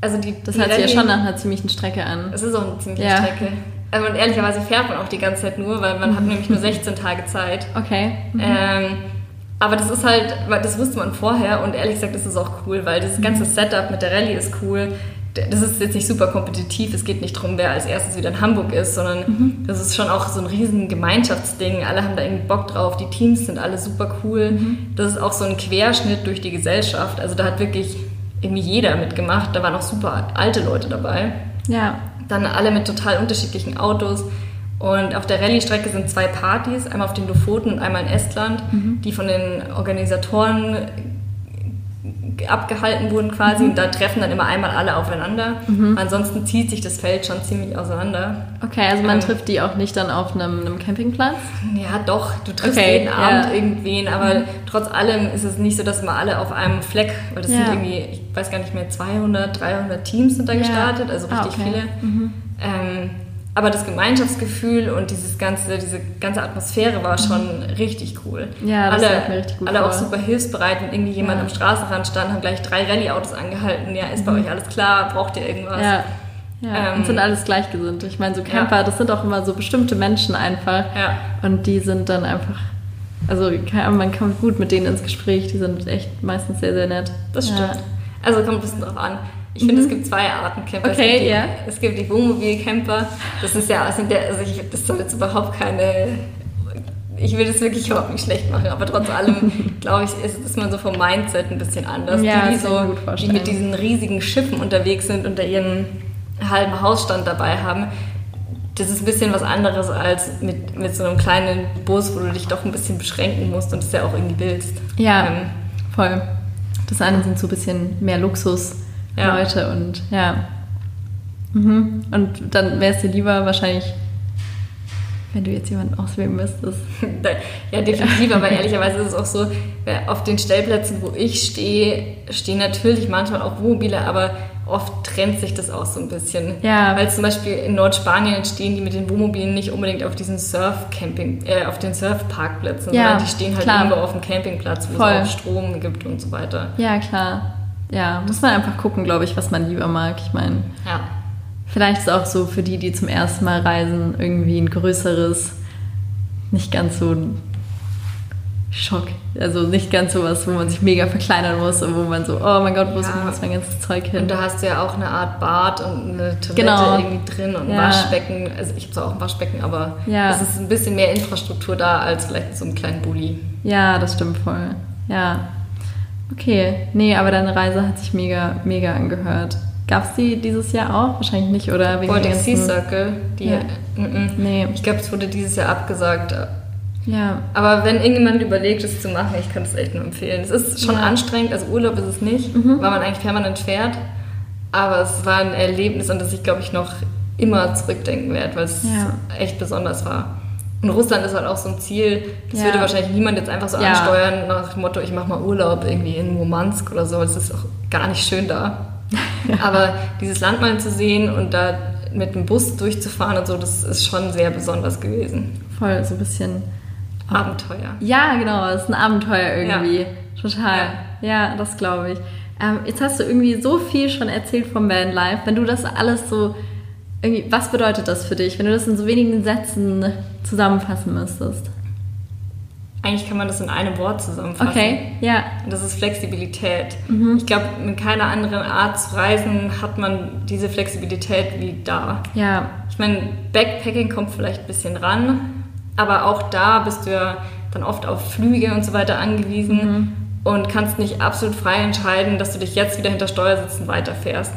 Also die, das hört sich ja schon nach einer ziemlichen Strecke an. Es ist auch eine ziemliche ja. Strecke. Also und ehrlicherweise fährt man auch die ganze Zeit nur, weil man mhm. hat nämlich nur 16 Tage Zeit. Okay. Mhm. Ähm, aber das ist halt, das wusste man vorher und ehrlich gesagt, das ist auch cool, weil das ganze Setup mit der Rallye ist cool das ist jetzt nicht super kompetitiv. Es geht nicht darum, wer als erstes wieder in Hamburg ist, sondern mhm. das ist schon auch so ein riesen Gemeinschaftsding. Alle haben da irgendwie Bock drauf. Die Teams sind alle super cool. Mhm. Das ist auch so ein Querschnitt durch die Gesellschaft. Also da hat wirklich irgendwie jeder mitgemacht. Da waren auch super alte Leute dabei. Ja. Dann alle mit total unterschiedlichen Autos. Und auf der Rallye-Strecke sind zwei Partys, einmal auf den Lofoten und einmal in Estland, mhm. die von den Organisatoren abgehalten wurden quasi mhm. und da treffen dann immer einmal alle aufeinander. Mhm. Ansonsten zieht sich das Feld schon ziemlich auseinander. Okay, also man ähm, trifft die auch nicht dann auf einem, einem Campingplatz? Ja, doch. Du triffst okay, jeden Abend ja. irgendwen, aber mhm. trotz allem ist es nicht so, dass wir alle auf einem Fleck, weil das ja. sind irgendwie, ich weiß gar nicht mehr, 200, 300 Teams sind da gestartet, also ah, richtig ah, okay. viele. Mhm. Ähm, aber das Gemeinschaftsgefühl und dieses ganze, diese ganze Atmosphäre war schon richtig cool. Ja, das alle, mir richtig gut alle auch super hilfsbereit. Wenn irgendwie jemand ja. am Straßenrand stand, haben gleich drei Rallye-Autos angehalten. Ja, ist bei mhm. euch alles klar? Braucht ihr irgendwas? Ja. Ja, ähm, und sind alles gleichgesinnt. Ich meine, so Camper, ja. das sind auch immer so bestimmte Menschen einfach. Ja. Und die sind dann einfach, also man kommt gut mit denen ins Gespräch. Die sind echt meistens sehr, sehr nett. Das stimmt. Also kommt ein bisschen drauf an. Ich finde, mhm. es gibt zwei Arten Camper. Okay, es gibt die, ja. Es gibt die Wohnmobil-Camper. Das ist ja, also, der, also ich, das soll jetzt überhaupt keine. Ich will das wirklich überhaupt nicht schlecht machen, aber trotz allem, glaube ich, ist, ist man so vom Mindset ein bisschen anders. Ja, die, die, so, die mit diesen riesigen Schiffen unterwegs sind und da ihren halben Hausstand dabei haben, das ist ein bisschen was anderes als mit, mit so einem kleinen Bus, wo du dich doch ein bisschen beschränken musst und das ja auch irgendwie willst. Ja, ähm, voll. Das eine sind so ein bisschen mehr Luxus ja. Leute und ja. Mhm. Und dann wäre es dir lieber wahrscheinlich, wenn du jetzt jemanden auswählen müsstest. ja, definitiv, aber ehrlicherweise ist es auch so, auf den Stellplätzen, wo ich stehe, stehen natürlich manchmal auch Wohnmobile, aber oft trennt sich das auch so ein bisschen. Ja. Weil zum Beispiel in Nordspanien stehen die mit den Wohnmobilen nicht unbedingt auf diesen Surf-Camping, äh, auf den Surfparkplätzen, ja, sondern die stehen halt klar. irgendwo auf dem Campingplatz, wo Voll. es auch Strom gibt und so weiter. Ja, klar. Ja, muss man einfach gucken, glaube ich, was man lieber mag. Ich meine, ja. vielleicht ist auch so für die, die zum ersten Mal reisen, irgendwie ein größeres, nicht ganz so Schock. Also nicht ganz sowas, wo man sich mega verkleinern muss und wo man so, oh mein Gott, wo ist Ja. ja. mein ganzes Zeug hin? Und da hast du ja auch eine Art Bad und eine Toilette Genau. irgendwie drin und ein Ja. Waschbecken. Also ich habe zwar auch ein Waschbecken, aber Ja. es ist ein bisschen mehr Infrastruktur da als vielleicht so einem kleinen Bulli. Ja, das stimmt voll. Ja. Okay. Nee, aber deine Reise hat sich mega, mega angehört. Gab es die dieses Jahr auch? Wahrscheinlich nicht, oder? Wegen Baltic den Sea Circle, die. Ja. Nee. Ich glaube, es wurde dieses Jahr abgesagt. Ja. Aber wenn irgendjemand überlegt, es zu machen, ich kann es echt nur empfehlen. Es ist schon Ja. Mhm. anstrengend, also Urlaub ist es nicht, weil man eigentlich permanent fährt. Aber es war ein Erlebnis, an das ich, glaube ich, noch immer zurückdenken werde, weil es Ja. echt besonders war. Und Russland ist halt auch so ein Ziel, das Ja. würde wahrscheinlich niemand jetzt einfach so Ja. ansteuern, nach dem Motto, ich mache mal Urlaub irgendwie in Murmansk oder so. Es ist auch gar nicht schön da. Aber dieses Land mal zu sehen und da mit dem Bus durchzufahren und so, das ist schon sehr besonders gewesen. Voll so ein bisschen. Abenteuer. Ja, genau, es ist ein Abenteuer irgendwie. Ja. Total. Ja, das glaube ich. Ähm, jetzt hast du irgendwie so viel schon erzählt vom Vanlife. Wenn du das alles so irgendwie, was bedeutet das für dich, wenn du das in so wenigen Sätzen zusammenfassen müsstest? Eigentlich kann man das in einem Wort zusammenfassen. Okay, ja. Und das ist Flexibilität. Mhm. Ich glaube, mit keiner anderen Art zu reisen hat man diese Flexibilität wie da. Ja, Ich meine, Backpacking kommt vielleicht ein bisschen ran, aber auch da bist du ja dann oft auf Flüge und so weiter angewiesen Mhm. und kannst nicht absolut frei entscheiden, dass du dich jetzt wieder hinter Steuersitzen weiterfährst.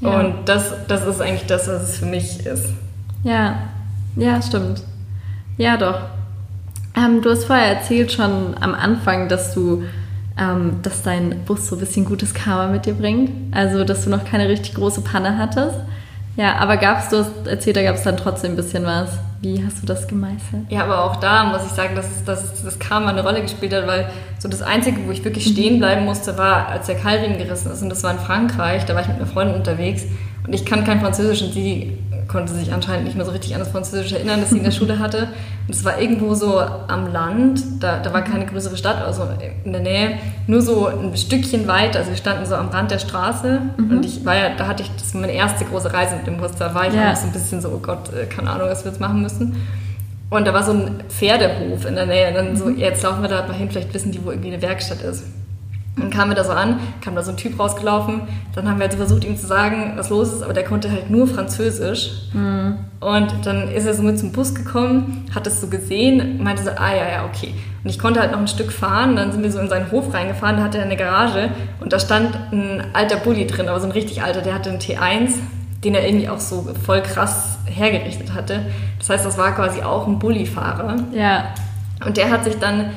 Ja. Und das, das ist eigentlich das, was es für mich ist. ja, ja, stimmt. Ja, doch. Ähm, du hast vorher erzählt schon am Anfang, dass du, ähm, dass dein Bus so ein bisschen gutes Karma mit dir bringt. Also, dass du noch keine richtig große Panne hattest. Ja, aber gab's, du hast erzählt, da gab es dann trotzdem ein bisschen was. Wie hast du das gemeistert? Ja, aber auch da muss ich sagen, dass, dass das Karma eine Rolle gespielt hat, weil so das Einzige, wo ich wirklich stehen bleiben musste, war, als der Keilriemen gerissen ist. Und das war in Frankreich, da war ich mit einer Freundin unterwegs und ich kann kein Französisch und sie konnte sich anscheinend nicht mehr so richtig an das Französisch erinnern, das sie in der Schule hatte. Und es war irgendwo so am Land, da, da war keine größere Stadt, also in der Nähe, nur so ein Stückchen weit, also wir standen so am Rand der Straße und ich war ja, da hatte ich, das meine erste große Reise mit dem Bus, da war ich Ja. auch so ein bisschen so, oh Gott, äh, keine Ahnung, was wir jetzt machen müssen. Und da war so ein Pferdehof in der Nähe. Und dann so, Mhm. jetzt laufen wir da mal hin, vielleicht wissen die, wo irgendwie eine Werkstatt ist. Dann kamen wir da so an, kam da so ein Typ rausgelaufen. Dann haben wir halt versucht, ihm zu sagen, was los ist, aber der konnte halt nur Französisch. Mhm. Und dann ist er so mit zum Bus gekommen, hat es so gesehen, meinte so, ah ja, ja, okay. Und ich konnte halt noch ein Stück fahren, dann sind wir so in seinen Hof reingefahren, da hatte er eine Garage und da stand ein alter Bulli drin, aber so ein richtig alter, der hatte einen T1, den er irgendwie auch so voll krass hergerichtet hatte. Das heißt, das war quasi auch ein Bullifahrer. Ja, Und der hat sich dann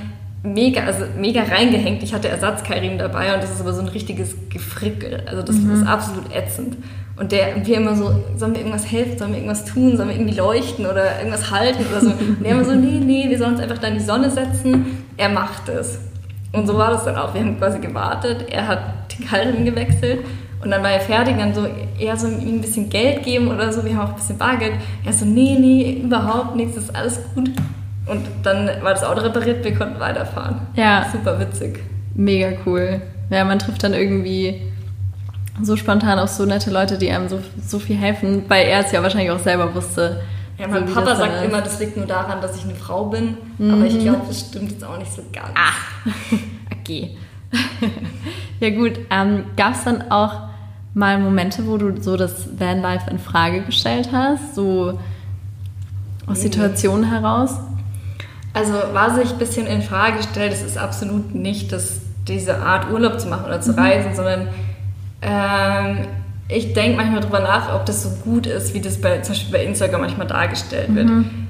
mega, also mega reingehängt. Ich hatte Ersatzkeilriemen dabei und das ist aber so ein richtiges Gefrickel. Also das ist absolut ätzend. Und der, wir immer so, sollen wir irgendwas helfen, sollen wir irgendwas tun, sollen wir irgendwie leuchten oder irgendwas halten oder so. Und er immer so, nee, nee, wir sollen uns einfach da in die Sonne setzen. Er macht es. Und so war das dann auch. Wir haben quasi gewartet. Er hat die Keilriemen gewechselt. Und dann war er fertig, dann so eher so ihm ein bisschen Geld geben oder so. Wir haben auch ein bisschen Bargeld. Er so, nee, nee, überhaupt nichts, ist alles gut. Und dann war das Auto repariert, wir konnten weiterfahren. Ja. Super witzig. mega cool. Ja, man trifft dann irgendwie so spontan auf so nette Leute, die einem so, so viel helfen, weil er es ja wahrscheinlich auch selber wusste. Ja, mein so Papa sagt ist. immer, das liegt nur daran, dass ich eine Frau bin. Aber ich glaube, das stimmt jetzt auch nicht so ganz. Ach, okay. ja gut, ähm, gab es dann auch mal Momente, wo du so das Vanlife in Frage gestellt hast, so aus Situationen heraus? Also was ich ein bisschen in Frage stelle, das ist absolut nicht das, diese Art Urlaub zu machen oder zu reisen, sondern ähm, ich denke manchmal drüber nach, ob das so gut ist, wie das bei, zum Beispiel bei Instagram manchmal dargestellt wird.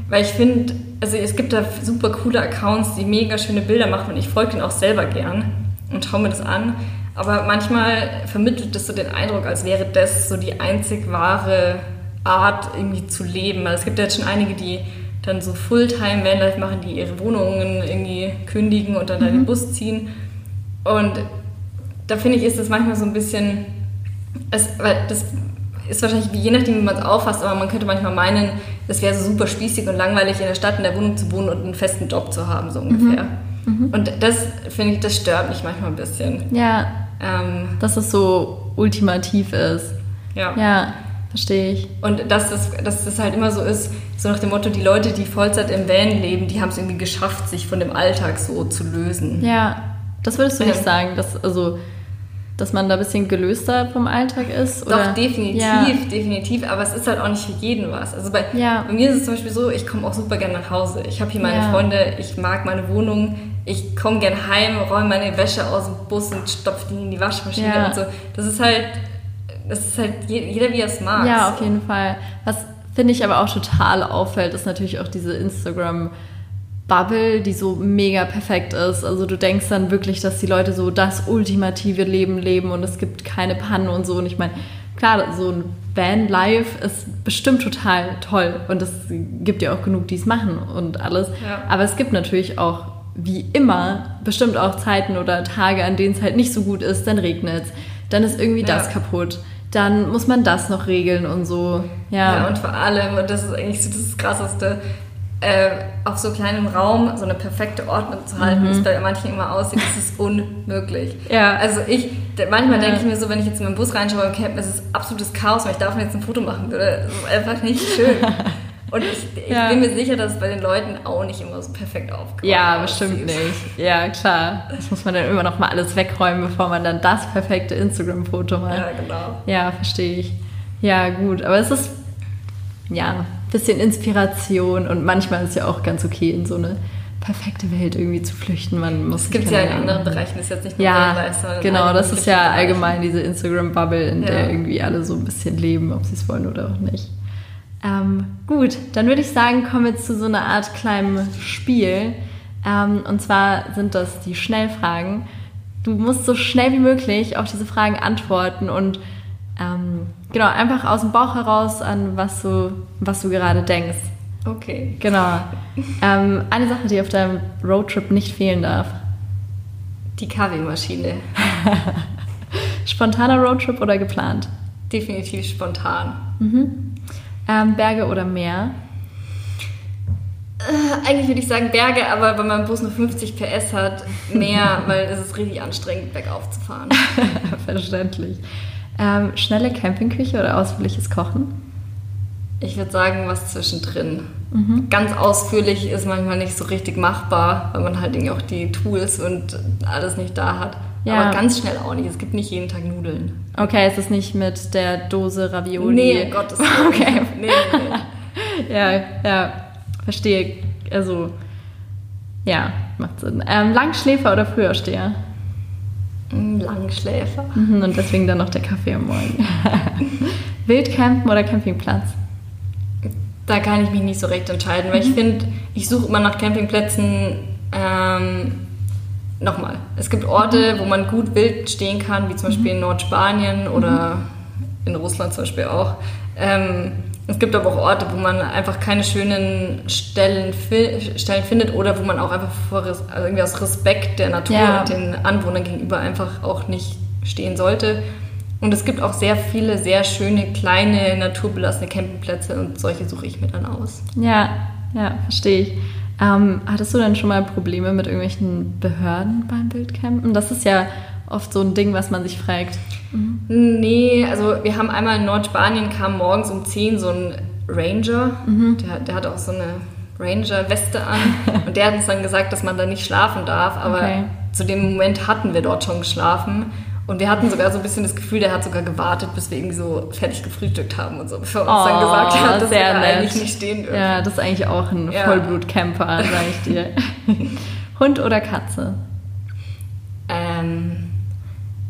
Weil ich finde, also es gibt da super coole Accounts, die mega schöne Bilder machen und ich folge denen auch selber gern und schaue mir das an. Aber manchmal vermittelt das so den Eindruck, als wäre das so die einzig wahre Art, irgendwie zu leben. Weil es gibt ja jetzt schon einige, die dann so Fulltime Vanlife machen, die ihre Wohnungen irgendwie kündigen und dann in den Bus ziehen. Und da finde ich, ist das manchmal so ein bisschen, es, weil das ist wahrscheinlich je nachdem, wie man es auffasst, aber man könnte manchmal meinen, es wäre so super spießig und langweilig, in der Stadt in der Wohnung zu wohnen und einen festen Job zu haben, so ungefähr. Und das finde ich, das stört mich manchmal ein bisschen. Ja, Ähm, dass es so ultimativ ist. ja. Ja, verstehe ich. Und dass das, dass das halt immer so ist, so nach dem Motto, die Leute, die Vollzeit im Van leben, die haben es irgendwie geschafft, sich von dem Alltag so zu lösen. Ja, das würdest du Ja. nicht sagen, dass, also, dass man da ein bisschen gelöster vom Alltag ist? Oder? Doch, definitiv, Ja. definitiv, aber es ist halt auch nicht für jeden was. Also bei, Ja. bei mir ist es zum Beispiel so, ich komme auch super gerne nach Hause. Ich habe hier meine Ja. Freunde, ich mag meine Wohnung, ich komme gerne heim, räume meine Wäsche aus dem Bus und stopfe die in die Waschmaschine und so. Das ist halt, das ist halt je- jeder, wie er es mag. Ja, auf jeden Fall. Was finde ich aber auch total auffällt, ist natürlich auch diese Instagram-Bubble, die so mega perfekt ist. Also du denkst dann wirklich, dass die Leute so das ultimative Leben leben und es gibt keine Pannen und so. Und ich meine, klar, so ein Van-Life ist bestimmt total toll und es gibt ja auch genug, die es machen und alles. Ja. Aber es gibt natürlich auch, wie immer, bestimmt auch Zeiten oder Tage, an denen es halt nicht so gut ist, dann regnet es, dann ist irgendwie das Ja. kaputt, dann muss man das noch regeln und so. Ja, Ja, und vor allem, und das ist eigentlich so das Krasseste, äh, auf so kleinem Raum so eine perfekte Ordnung zu halten, Mhm. wie es bei manchen immer aussieht, das ist unmöglich. Ja. Also ich, manchmal Ja. denke ich mir so, wenn ich jetzt in meinen Bus reinschaue beim Campen, es ist absolutes Chaos, weil ich davon jetzt ein Foto machen würde. Das ist einfach nicht schön. Und ich, ich Ja. bin mir sicher, dass es bei den Leuten auch nicht immer so perfekt aufgeräumt ja, bestimmt aussieht. nicht. Ja, klar. Das muss man dann immer noch mal alles wegräumen, bevor man dann das perfekte Instagram-Foto macht. Ja, genau. Ja, verstehe ich. Ja, gut. Aber es ist ja ein bisschen Inspiration und manchmal ist es ja auch ganz okay, in so eine perfekte Welt irgendwie zu flüchten. Man muss Das gibt es ja in anderen Bereichen, das ist jetzt nicht nur Ja, in genau, das ist ja allgemein diese Instagram-Bubble, in Ja. der irgendwie alle so ein bisschen leben, ob sie es wollen oder auch nicht. Ähm, gut, dann würde ich sagen, kommen wir zu so einer Art kleinem Spiel. Ähm, und zwar sind das die Schnellfragen. Du musst so schnell wie möglich auf diese Fragen antworten und ähm, genau, einfach aus dem Bauch heraus an was du, was du gerade denkst. Okay. Genau. Ähm, eine Sache, die auf deinem Roadtrip nicht fehlen darf. Die Kaffeemaschine. Spontaner Roadtrip oder geplant? Definitiv spontan. Ähm, Berge oder Meer? Äh, Eigentlich würde ich sagen Berge, aber wenn mein Bus nur 50 PS hat, mehr, weil es ist richtig anstrengend, bergauf zu fahren. Verständlich. Ähm, schnelle Campingküche oder ausführliches Kochen? Ich würde sagen, was zwischendrin. Ganz ausführlich ist manchmal nicht so richtig machbar, weil man halt irgendwie auch die Tools und alles nicht da hat. Ja. Aber ganz schnell auch nicht. Es gibt nicht jeden Tag Nudeln. Okay, es ist nicht mit der Dose Ravioli. Nee, Gottes Willen. Okay. Nee, nee. Ja, ja, verstehe. Also, ja, macht Sinn. Ähm, Langschläfer oder Frühaufsteher? Mm, Langschläfer. Mhm, und deswegen dann noch der Kaffee am Morgen. Wildcampen oder Campingplatz? Da kann ich mich nicht so recht entscheiden, weil ich finde, ich suche immer nach Campingplätzen. Ähm, Nochmal, es gibt Orte, wo man gut wild stehen kann, wie zum Beispiel in Nordspanien oder in Russland zum Beispiel auch. Ähm, es gibt aber auch Orte, wo man einfach keine schönen Stellen, Stellen findet oder wo man auch einfach vor, also irgendwie aus Respekt der Natur Ja. und den Anwohnern gegenüber einfach auch nicht stehen sollte. Und es gibt auch sehr viele sehr schöne, kleine, naturbelassene Campingplätze und solche suche ich mir dann aus. Ja, ja, verstehe ich. Ähm, hattest du denn schon mal Probleme mit irgendwelchen Behörden beim Wildcampen? Das ist ja oft so ein Ding, was man sich fragt. Nee, also wir haben einmal in Nordspanien kam morgens um 10 so ein Ranger, der, der hatte auch so eine Ranger-Weste an und der hat uns dann gesagt, dass man da nicht schlafen darf, aber Okay. zu dem Moment hatten wir dort schon geschlafen und wir hatten sogar so ein bisschen das Gefühl, der hat sogar gewartet, bis wir irgendwie so fertig gefrühstückt haben und so, bevor er uns dann Oh, gesagt hat, dass wir da eigentlich nicht stehen dürfen. Ja, das ist eigentlich auch ein Ja. Vollblutcamper, sag ich dir. Hund oder Katze? Ähm,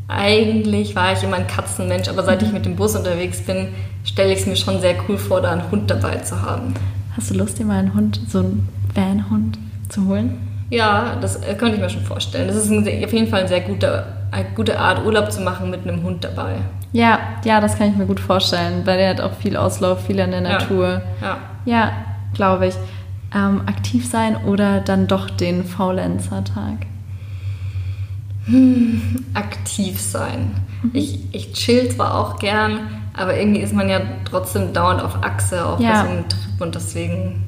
eigentlich war ich immer ein Katzenmensch, aber seit ich mit dem Bus unterwegs bin, stelle ich es mir schon sehr cool vor, da einen Hund dabei zu haben. Hast du Lust, dir mal einen Hund, so einen Van-Hund zu holen? Ja, das äh, könnte ich mir schon vorstellen. Das ist ein, auf jeden Fall eine sehr gute, eine gute Art, Urlaub zu machen mit einem Hund dabei. Ja, ja, das kann ich mir gut vorstellen, weil der hat auch viel Auslauf, viel in der Ja. Natur. Ja. Ja, glaube ich. Ähm, aktiv sein oder dann doch den Faulenzer-Tag? Aktiv sein. Ich, ich chill zwar auch gern, aber irgendwie ist man ja trotzdem dauernd auf Achse, auch Ja. so einem Trip und deswegen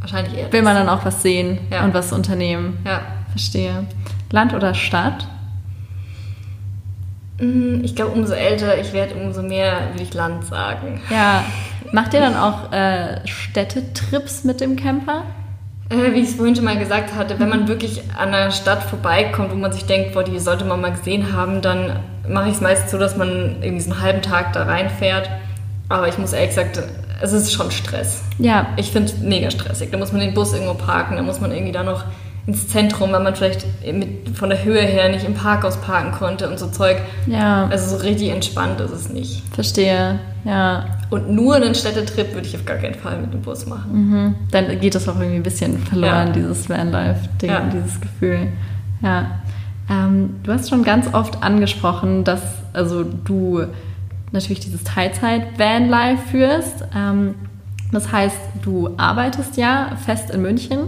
wahrscheinlich eher. Will man dann auch was sehen Ja. und was unternehmen? Ja. Verstehe. Land oder Stadt? Mm, Ich glaube, umso älter ich werde, umso mehr will ich Land sagen. Ja. Macht ihr dann auch äh, Städtetrips mit dem Camper? Äh, wie ich es vorhin schon mal gesagt hatte, wenn man wirklich an einer Stadt vorbeikommt, wo man sich denkt, boah, die sollte man mal gesehen haben, dann mache ich es meist so, dass man irgendwie so einen halben Tag da reinfährt. Aber ich muss ehrlich gesagt, es ist schon Stress. Ja. Ich finde es mega stressig. Da muss man den Bus irgendwo parken, da muss man irgendwie da noch ins Zentrum, weil man vielleicht mit, von der Höhe her nicht im Parkhaus parken konnte und so Zeug. Ja. Also so richtig entspannt ist es nicht. Verstehe. Ja. Und nur einen Städtetrip würde ich auf gar keinen Fall mit dem Bus machen. Mhm. Dann geht das auch irgendwie ein bisschen verloren, Ja. dieses Vanlife-Ding, Ja. dieses Gefühl. Ja. Ähm, du hast schon ganz oft angesprochen, dass also du natürlich dieses Teilzeit-Vanlife führst. Ähm, das heißt, du arbeitest ja fest in München,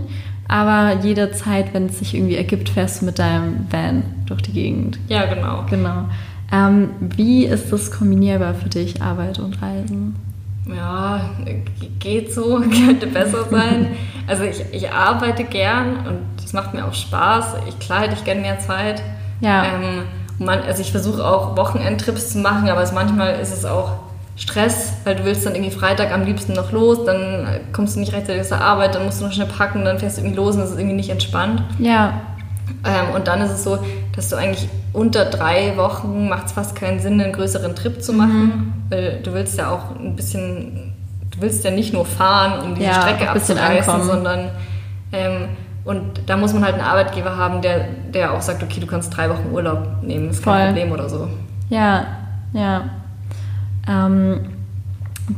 aber jede Zeit, wenn es sich irgendwie ergibt, fährst du mit deinem Van durch die Gegend. Ja, genau. Genau. Ähm, wie ist das kombinierbar für dich, Arbeit und Reisen? Ja, geht so, könnte besser sein. Also ich, ich arbeite gern und es macht mir auch Spaß. Ich klar hätte ich gern mehr Zeit. Ja. Ähm, man, also ich versuche auch Wochenendtrips zu machen, aber es, manchmal ist es auch Stress, weil du willst dann irgendwie Freitag am liebsten noch los, dann kommst du nicht rechtzeitig aus der Arbeit, dann musst du noch schnell packen, dann fährst du irgendwie los und das ist irgendwie nicht entspannt. Ja, Ähm, und dann ist es so, dass du eigentlich unter drei Wochen macht es fast keinen Sinn, einen größeren Trip zu machen, weil du willst ja auch ein bisschen, du willst ja nicht nur fahren, um diese Ja, Strecke abzureißen, sondern ähm, und da muss man halt einen Arbeitgeber haben, der, der auch sagt, okay, du kannst drei Wochen Urlaub nehmen, ist kein Voll. Problem oder so. Ja, ja. Ähm,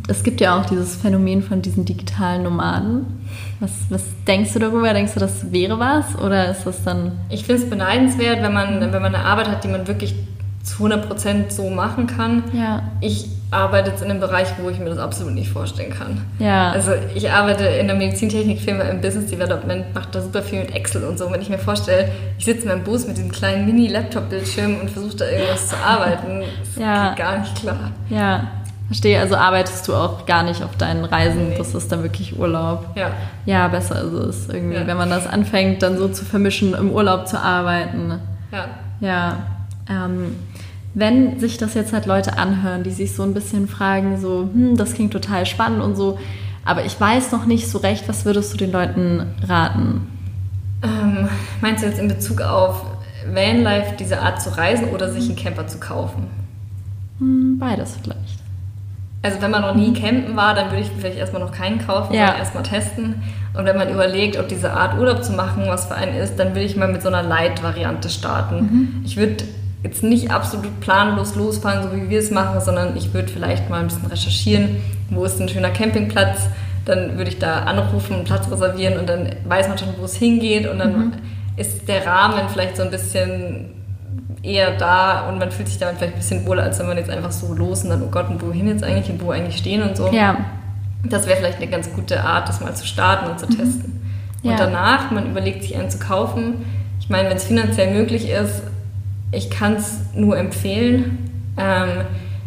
es gibt ja auch dieses Phänomen von diesen digitalen Nomaden. Was, was denkst du darüber? Denkst du, das wäre was? Oder ist das dann. Ich finde es beneidenswert, wenn man, wenn man eine Arbeit hat, die man wirklich zu 100% so machen kann. Ja, Ich arbeite jetzt in einem Bereich, wo ich mir das absolut nicht vorstellen kann. ja. Also ich arbeite in der Medizintechnikfirma im Business Development, mache da super viel mit Excel und so. Und wenn ich mir vorstelle, ich sitze in meinem Bus mit diesem kleinen Mini-Laptop-Bildschirm und versuche da irgendwas zu arbeiten, das Ja. geht gar nicht klar. ja, verstehe. Also arbeitest du auch gar nicht auf deinen Reisen. Nee. Das ist dann wirklich Urlaub. Ja, Ja, besser ist es irgendwie, Ja. wenn man das anfängt, dann so zu vermischen, im Urlaub zu arbeiten. ja. Ja, ähm, wenn sich das jetzt halt Leute anhören, die sich so ein bisschen fragen, so, hm, das klingt total spannend und so, aber ich weiß noch nicht so recht, was würdest du den Leuten raten? Ähm, meinst du jetzt in Bezug auf Vanlife, diese Art zu reisen oder sich einen Camper zu kaufen? Hm, beides vielleicht. Also wenn man noch nie campen war, dann würde ich vielleicht erstmal noch keinen kaufen, Ja. sondern erstmal testen. Und wenn man überlegt, ob diese Art Urlaub zu machen was für einen ist, dann würde ich mal mit so einer Light-Variante starten. Ich würde jetzt nicht absolut planlos losfahren, so wie wir es machen, sondern ich würde vielleicht mal ein bisschen recherchieren, wo ist ein schöner Campingplatz. Dann würde ich da anrufen, einen Platz reservieren und dann weiß man schon, wo es hingeht. Und dann ist der Rahmen vielleicht so ein bisschen eher da und man fühlt sich damit vielleicht ein bisschen wohler, als wenn man jetzt einfach so los und dann, oh Gott, und wohin jetzt eigentlich und wo eigentlich stehen und so. Ja, Das wäre vielleicht eine ganz gute Art, das mal zu starten und zu testen. Ja. Und danach, man überlegt sich einen zu kaufen. Ich meine, wenn es finanziell möglich ist, ich kann es nur empfehlen. Ähm,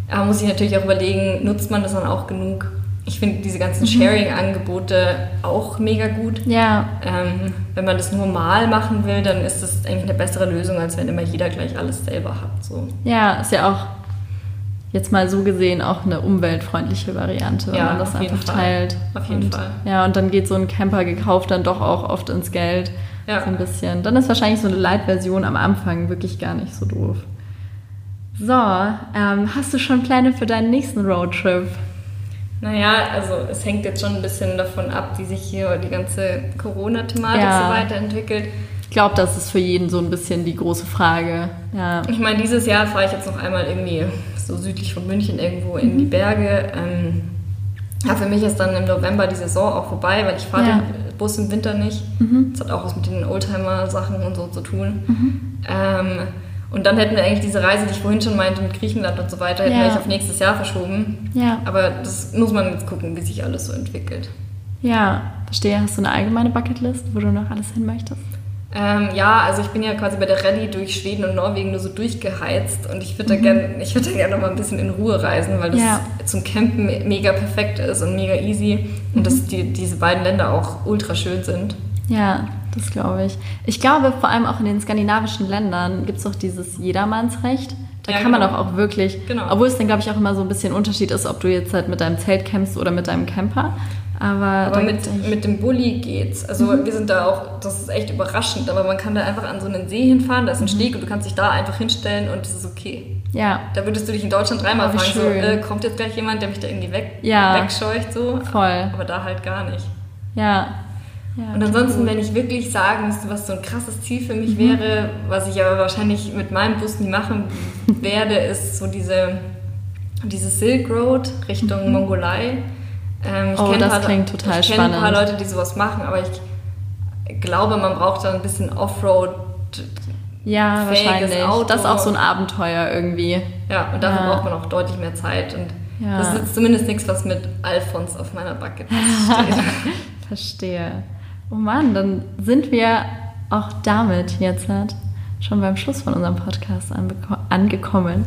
aber muss ich natürlich auch überlegen, nutzt man das dann auch genug? Ich finde diese ganzen Sharing-Angebote auch mega gut. ja, Ähm, wenn man das nur mal machen will, dann ist das eigentlich eine bessere Lösung, als wenn immer jeder gleich alles selber hat. So. ja, ist ja auch jetzt mal so gesehen auch eine umweltfreundliche Variante, wenn Ja, man das auf jeden einfach Fall. teilt. Auf jeden und, Fall. Ja, und dann geht so ein Camper gekauft dann doch auch oft ins Geld. Ja. So ein bisschen. Dann ist wahrscheinlich so eine Light-Version am Anfang wirklich gar nicht so doof. So, ähm, hast du schon Pläne für deinen nächsten Roadtrip? Naja, also es hängt jetzt schon ein bisschen davon ab, wie sich hier die ganze Corona-Thematik Ja. so weiterentwickelt. Ich glaube, das ist für jeden so ein bisschen die große Frage. Ja, Ich meine, dieses Jahr fahre ich jetzt noch einmal irgendwie so südlich von München irgendwo in die Berge. Ähm, ja, für mich ist dann im November die Saison auch vorbei, weil ich fahre Ja. Bus im Winter nicht. Das hat auch was mit den Oldtimer-Sachen und so zu tun. Ähm, und dann hätten wir eigentlich diese Reise, die ich vorhin schon meinte, mit Griechenland und so weiter, hätten Ja. wir eigentlich auf nächstes Jahr verschoben. ja, Aber das muss man jetzt gucken, wie sich alles so entwickelt. ja. Verstehe. Hast du eine allgemeine Bucketlist, wo du noch alles hin möchtest? Ähm, ja, also ich bin ja quasi bei der Rallye durch Schweden und Norwegen nur so durchgeheizt und ich würde da gerne, ich würde da gerne noch mal ein bisschen in Ruhe reisen, weil das Ja. zum Campen me- mega perfekt ist und mega easy und dass die, diese beiden Länder auch ultra schön sind. Ja, das glaube ich. Ich glaube, vor allem auch in den skandinavischen Ländern gibt es doch dieses Jedermannsrecht. Da ja, kann genau. man auch, auch wirklich, genau. obwohl es dann, glaube ich, auch immer so ein bisschen Unterschied ist, ob du jetzt halt mit deinem Zelt campst oder mit deinem Camper. Aber, aber mit, mit dem Bulli geht's. Also mhm. wir sind da auch, das ist echt überraschend, aber man kann da einfach an so einen See hinfahren, da ist ein mhm. Steg und du kannst dich da einfach hinstellen und es ist okay. Ja. Da würdest du dich in Deutschland dreimal fragen, so, äh, kommt jetzt gleich jemand, der mich da irgendwie weg, ja. wegscheucht, so. Voll. Aber da halt gar nicht. Ja. ja und ansonsten, wenn ich wirklich sagen müsste, was so ein krasses Ziel für mich mhm. wäre, was ich aber wahrscheinlich mit meinem Bus nie machen werde, ist so diese, diese Silk Road Richtung mhm. Mongolei. Ähm, oh, das paar, klingt total ich spannend. Ich kenne ein paar Leute, die sowas machen, aber ich glaube, man braucht da ein bisschen Offroad. Ja, wahrscheinlich. Auto. Das ist auch so ein Abenteuer irgendwie. Ja, und dafür ja. braucht man auch deutlich mehr Zeit. Und ja. das ist zumindest nichts, was mit Alphons auf meiner Bucketlist steht. Verstehe. Oh Mann, dann sind wir auch damit jetzt schon beim Schluss von unserem Podcast angekommen.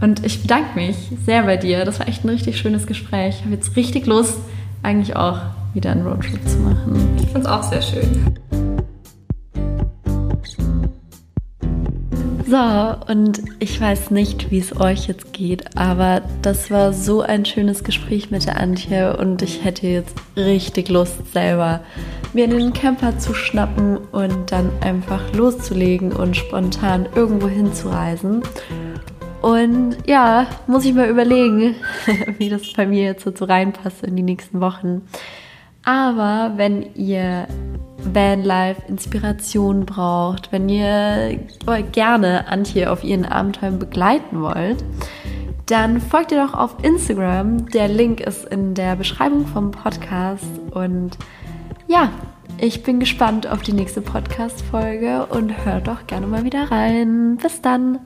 Und ich bedanke mich sehr bei dir. Das war echt ein richtig schönes Gespräch. Ich habe jetzt richtig Lust, eigentlich auch wieder einen Roadtrip zu machen. Ich finde es auch sehr schön. So, und ich weiß nicht, wie es euch jetzt geht, aber das war so ein schönes Gespräch mit der Antje und ich hätte jetzt richtig Lust, selber mir einen Camper zu schnappen und dann einfach loszulegen und spontan irgendwo hinzureisen. Und ja, muss ich mal überlegen, wie das bei mir jetzt so reinpasst in die nächsten Wochen. Aber wenn ihr Vanlife Inspiration braucht, wenn ihr gerne Antje auf ihren Abenteuern begleiten wollt, dann folgt ihr doch auf Instagram. Der Link ist in der Beschreibung vom Podcast. Und ja, ich bin gespannt auf die nächste Podcast-Folge und hört doch gerne mal wieder rein. Bis dann!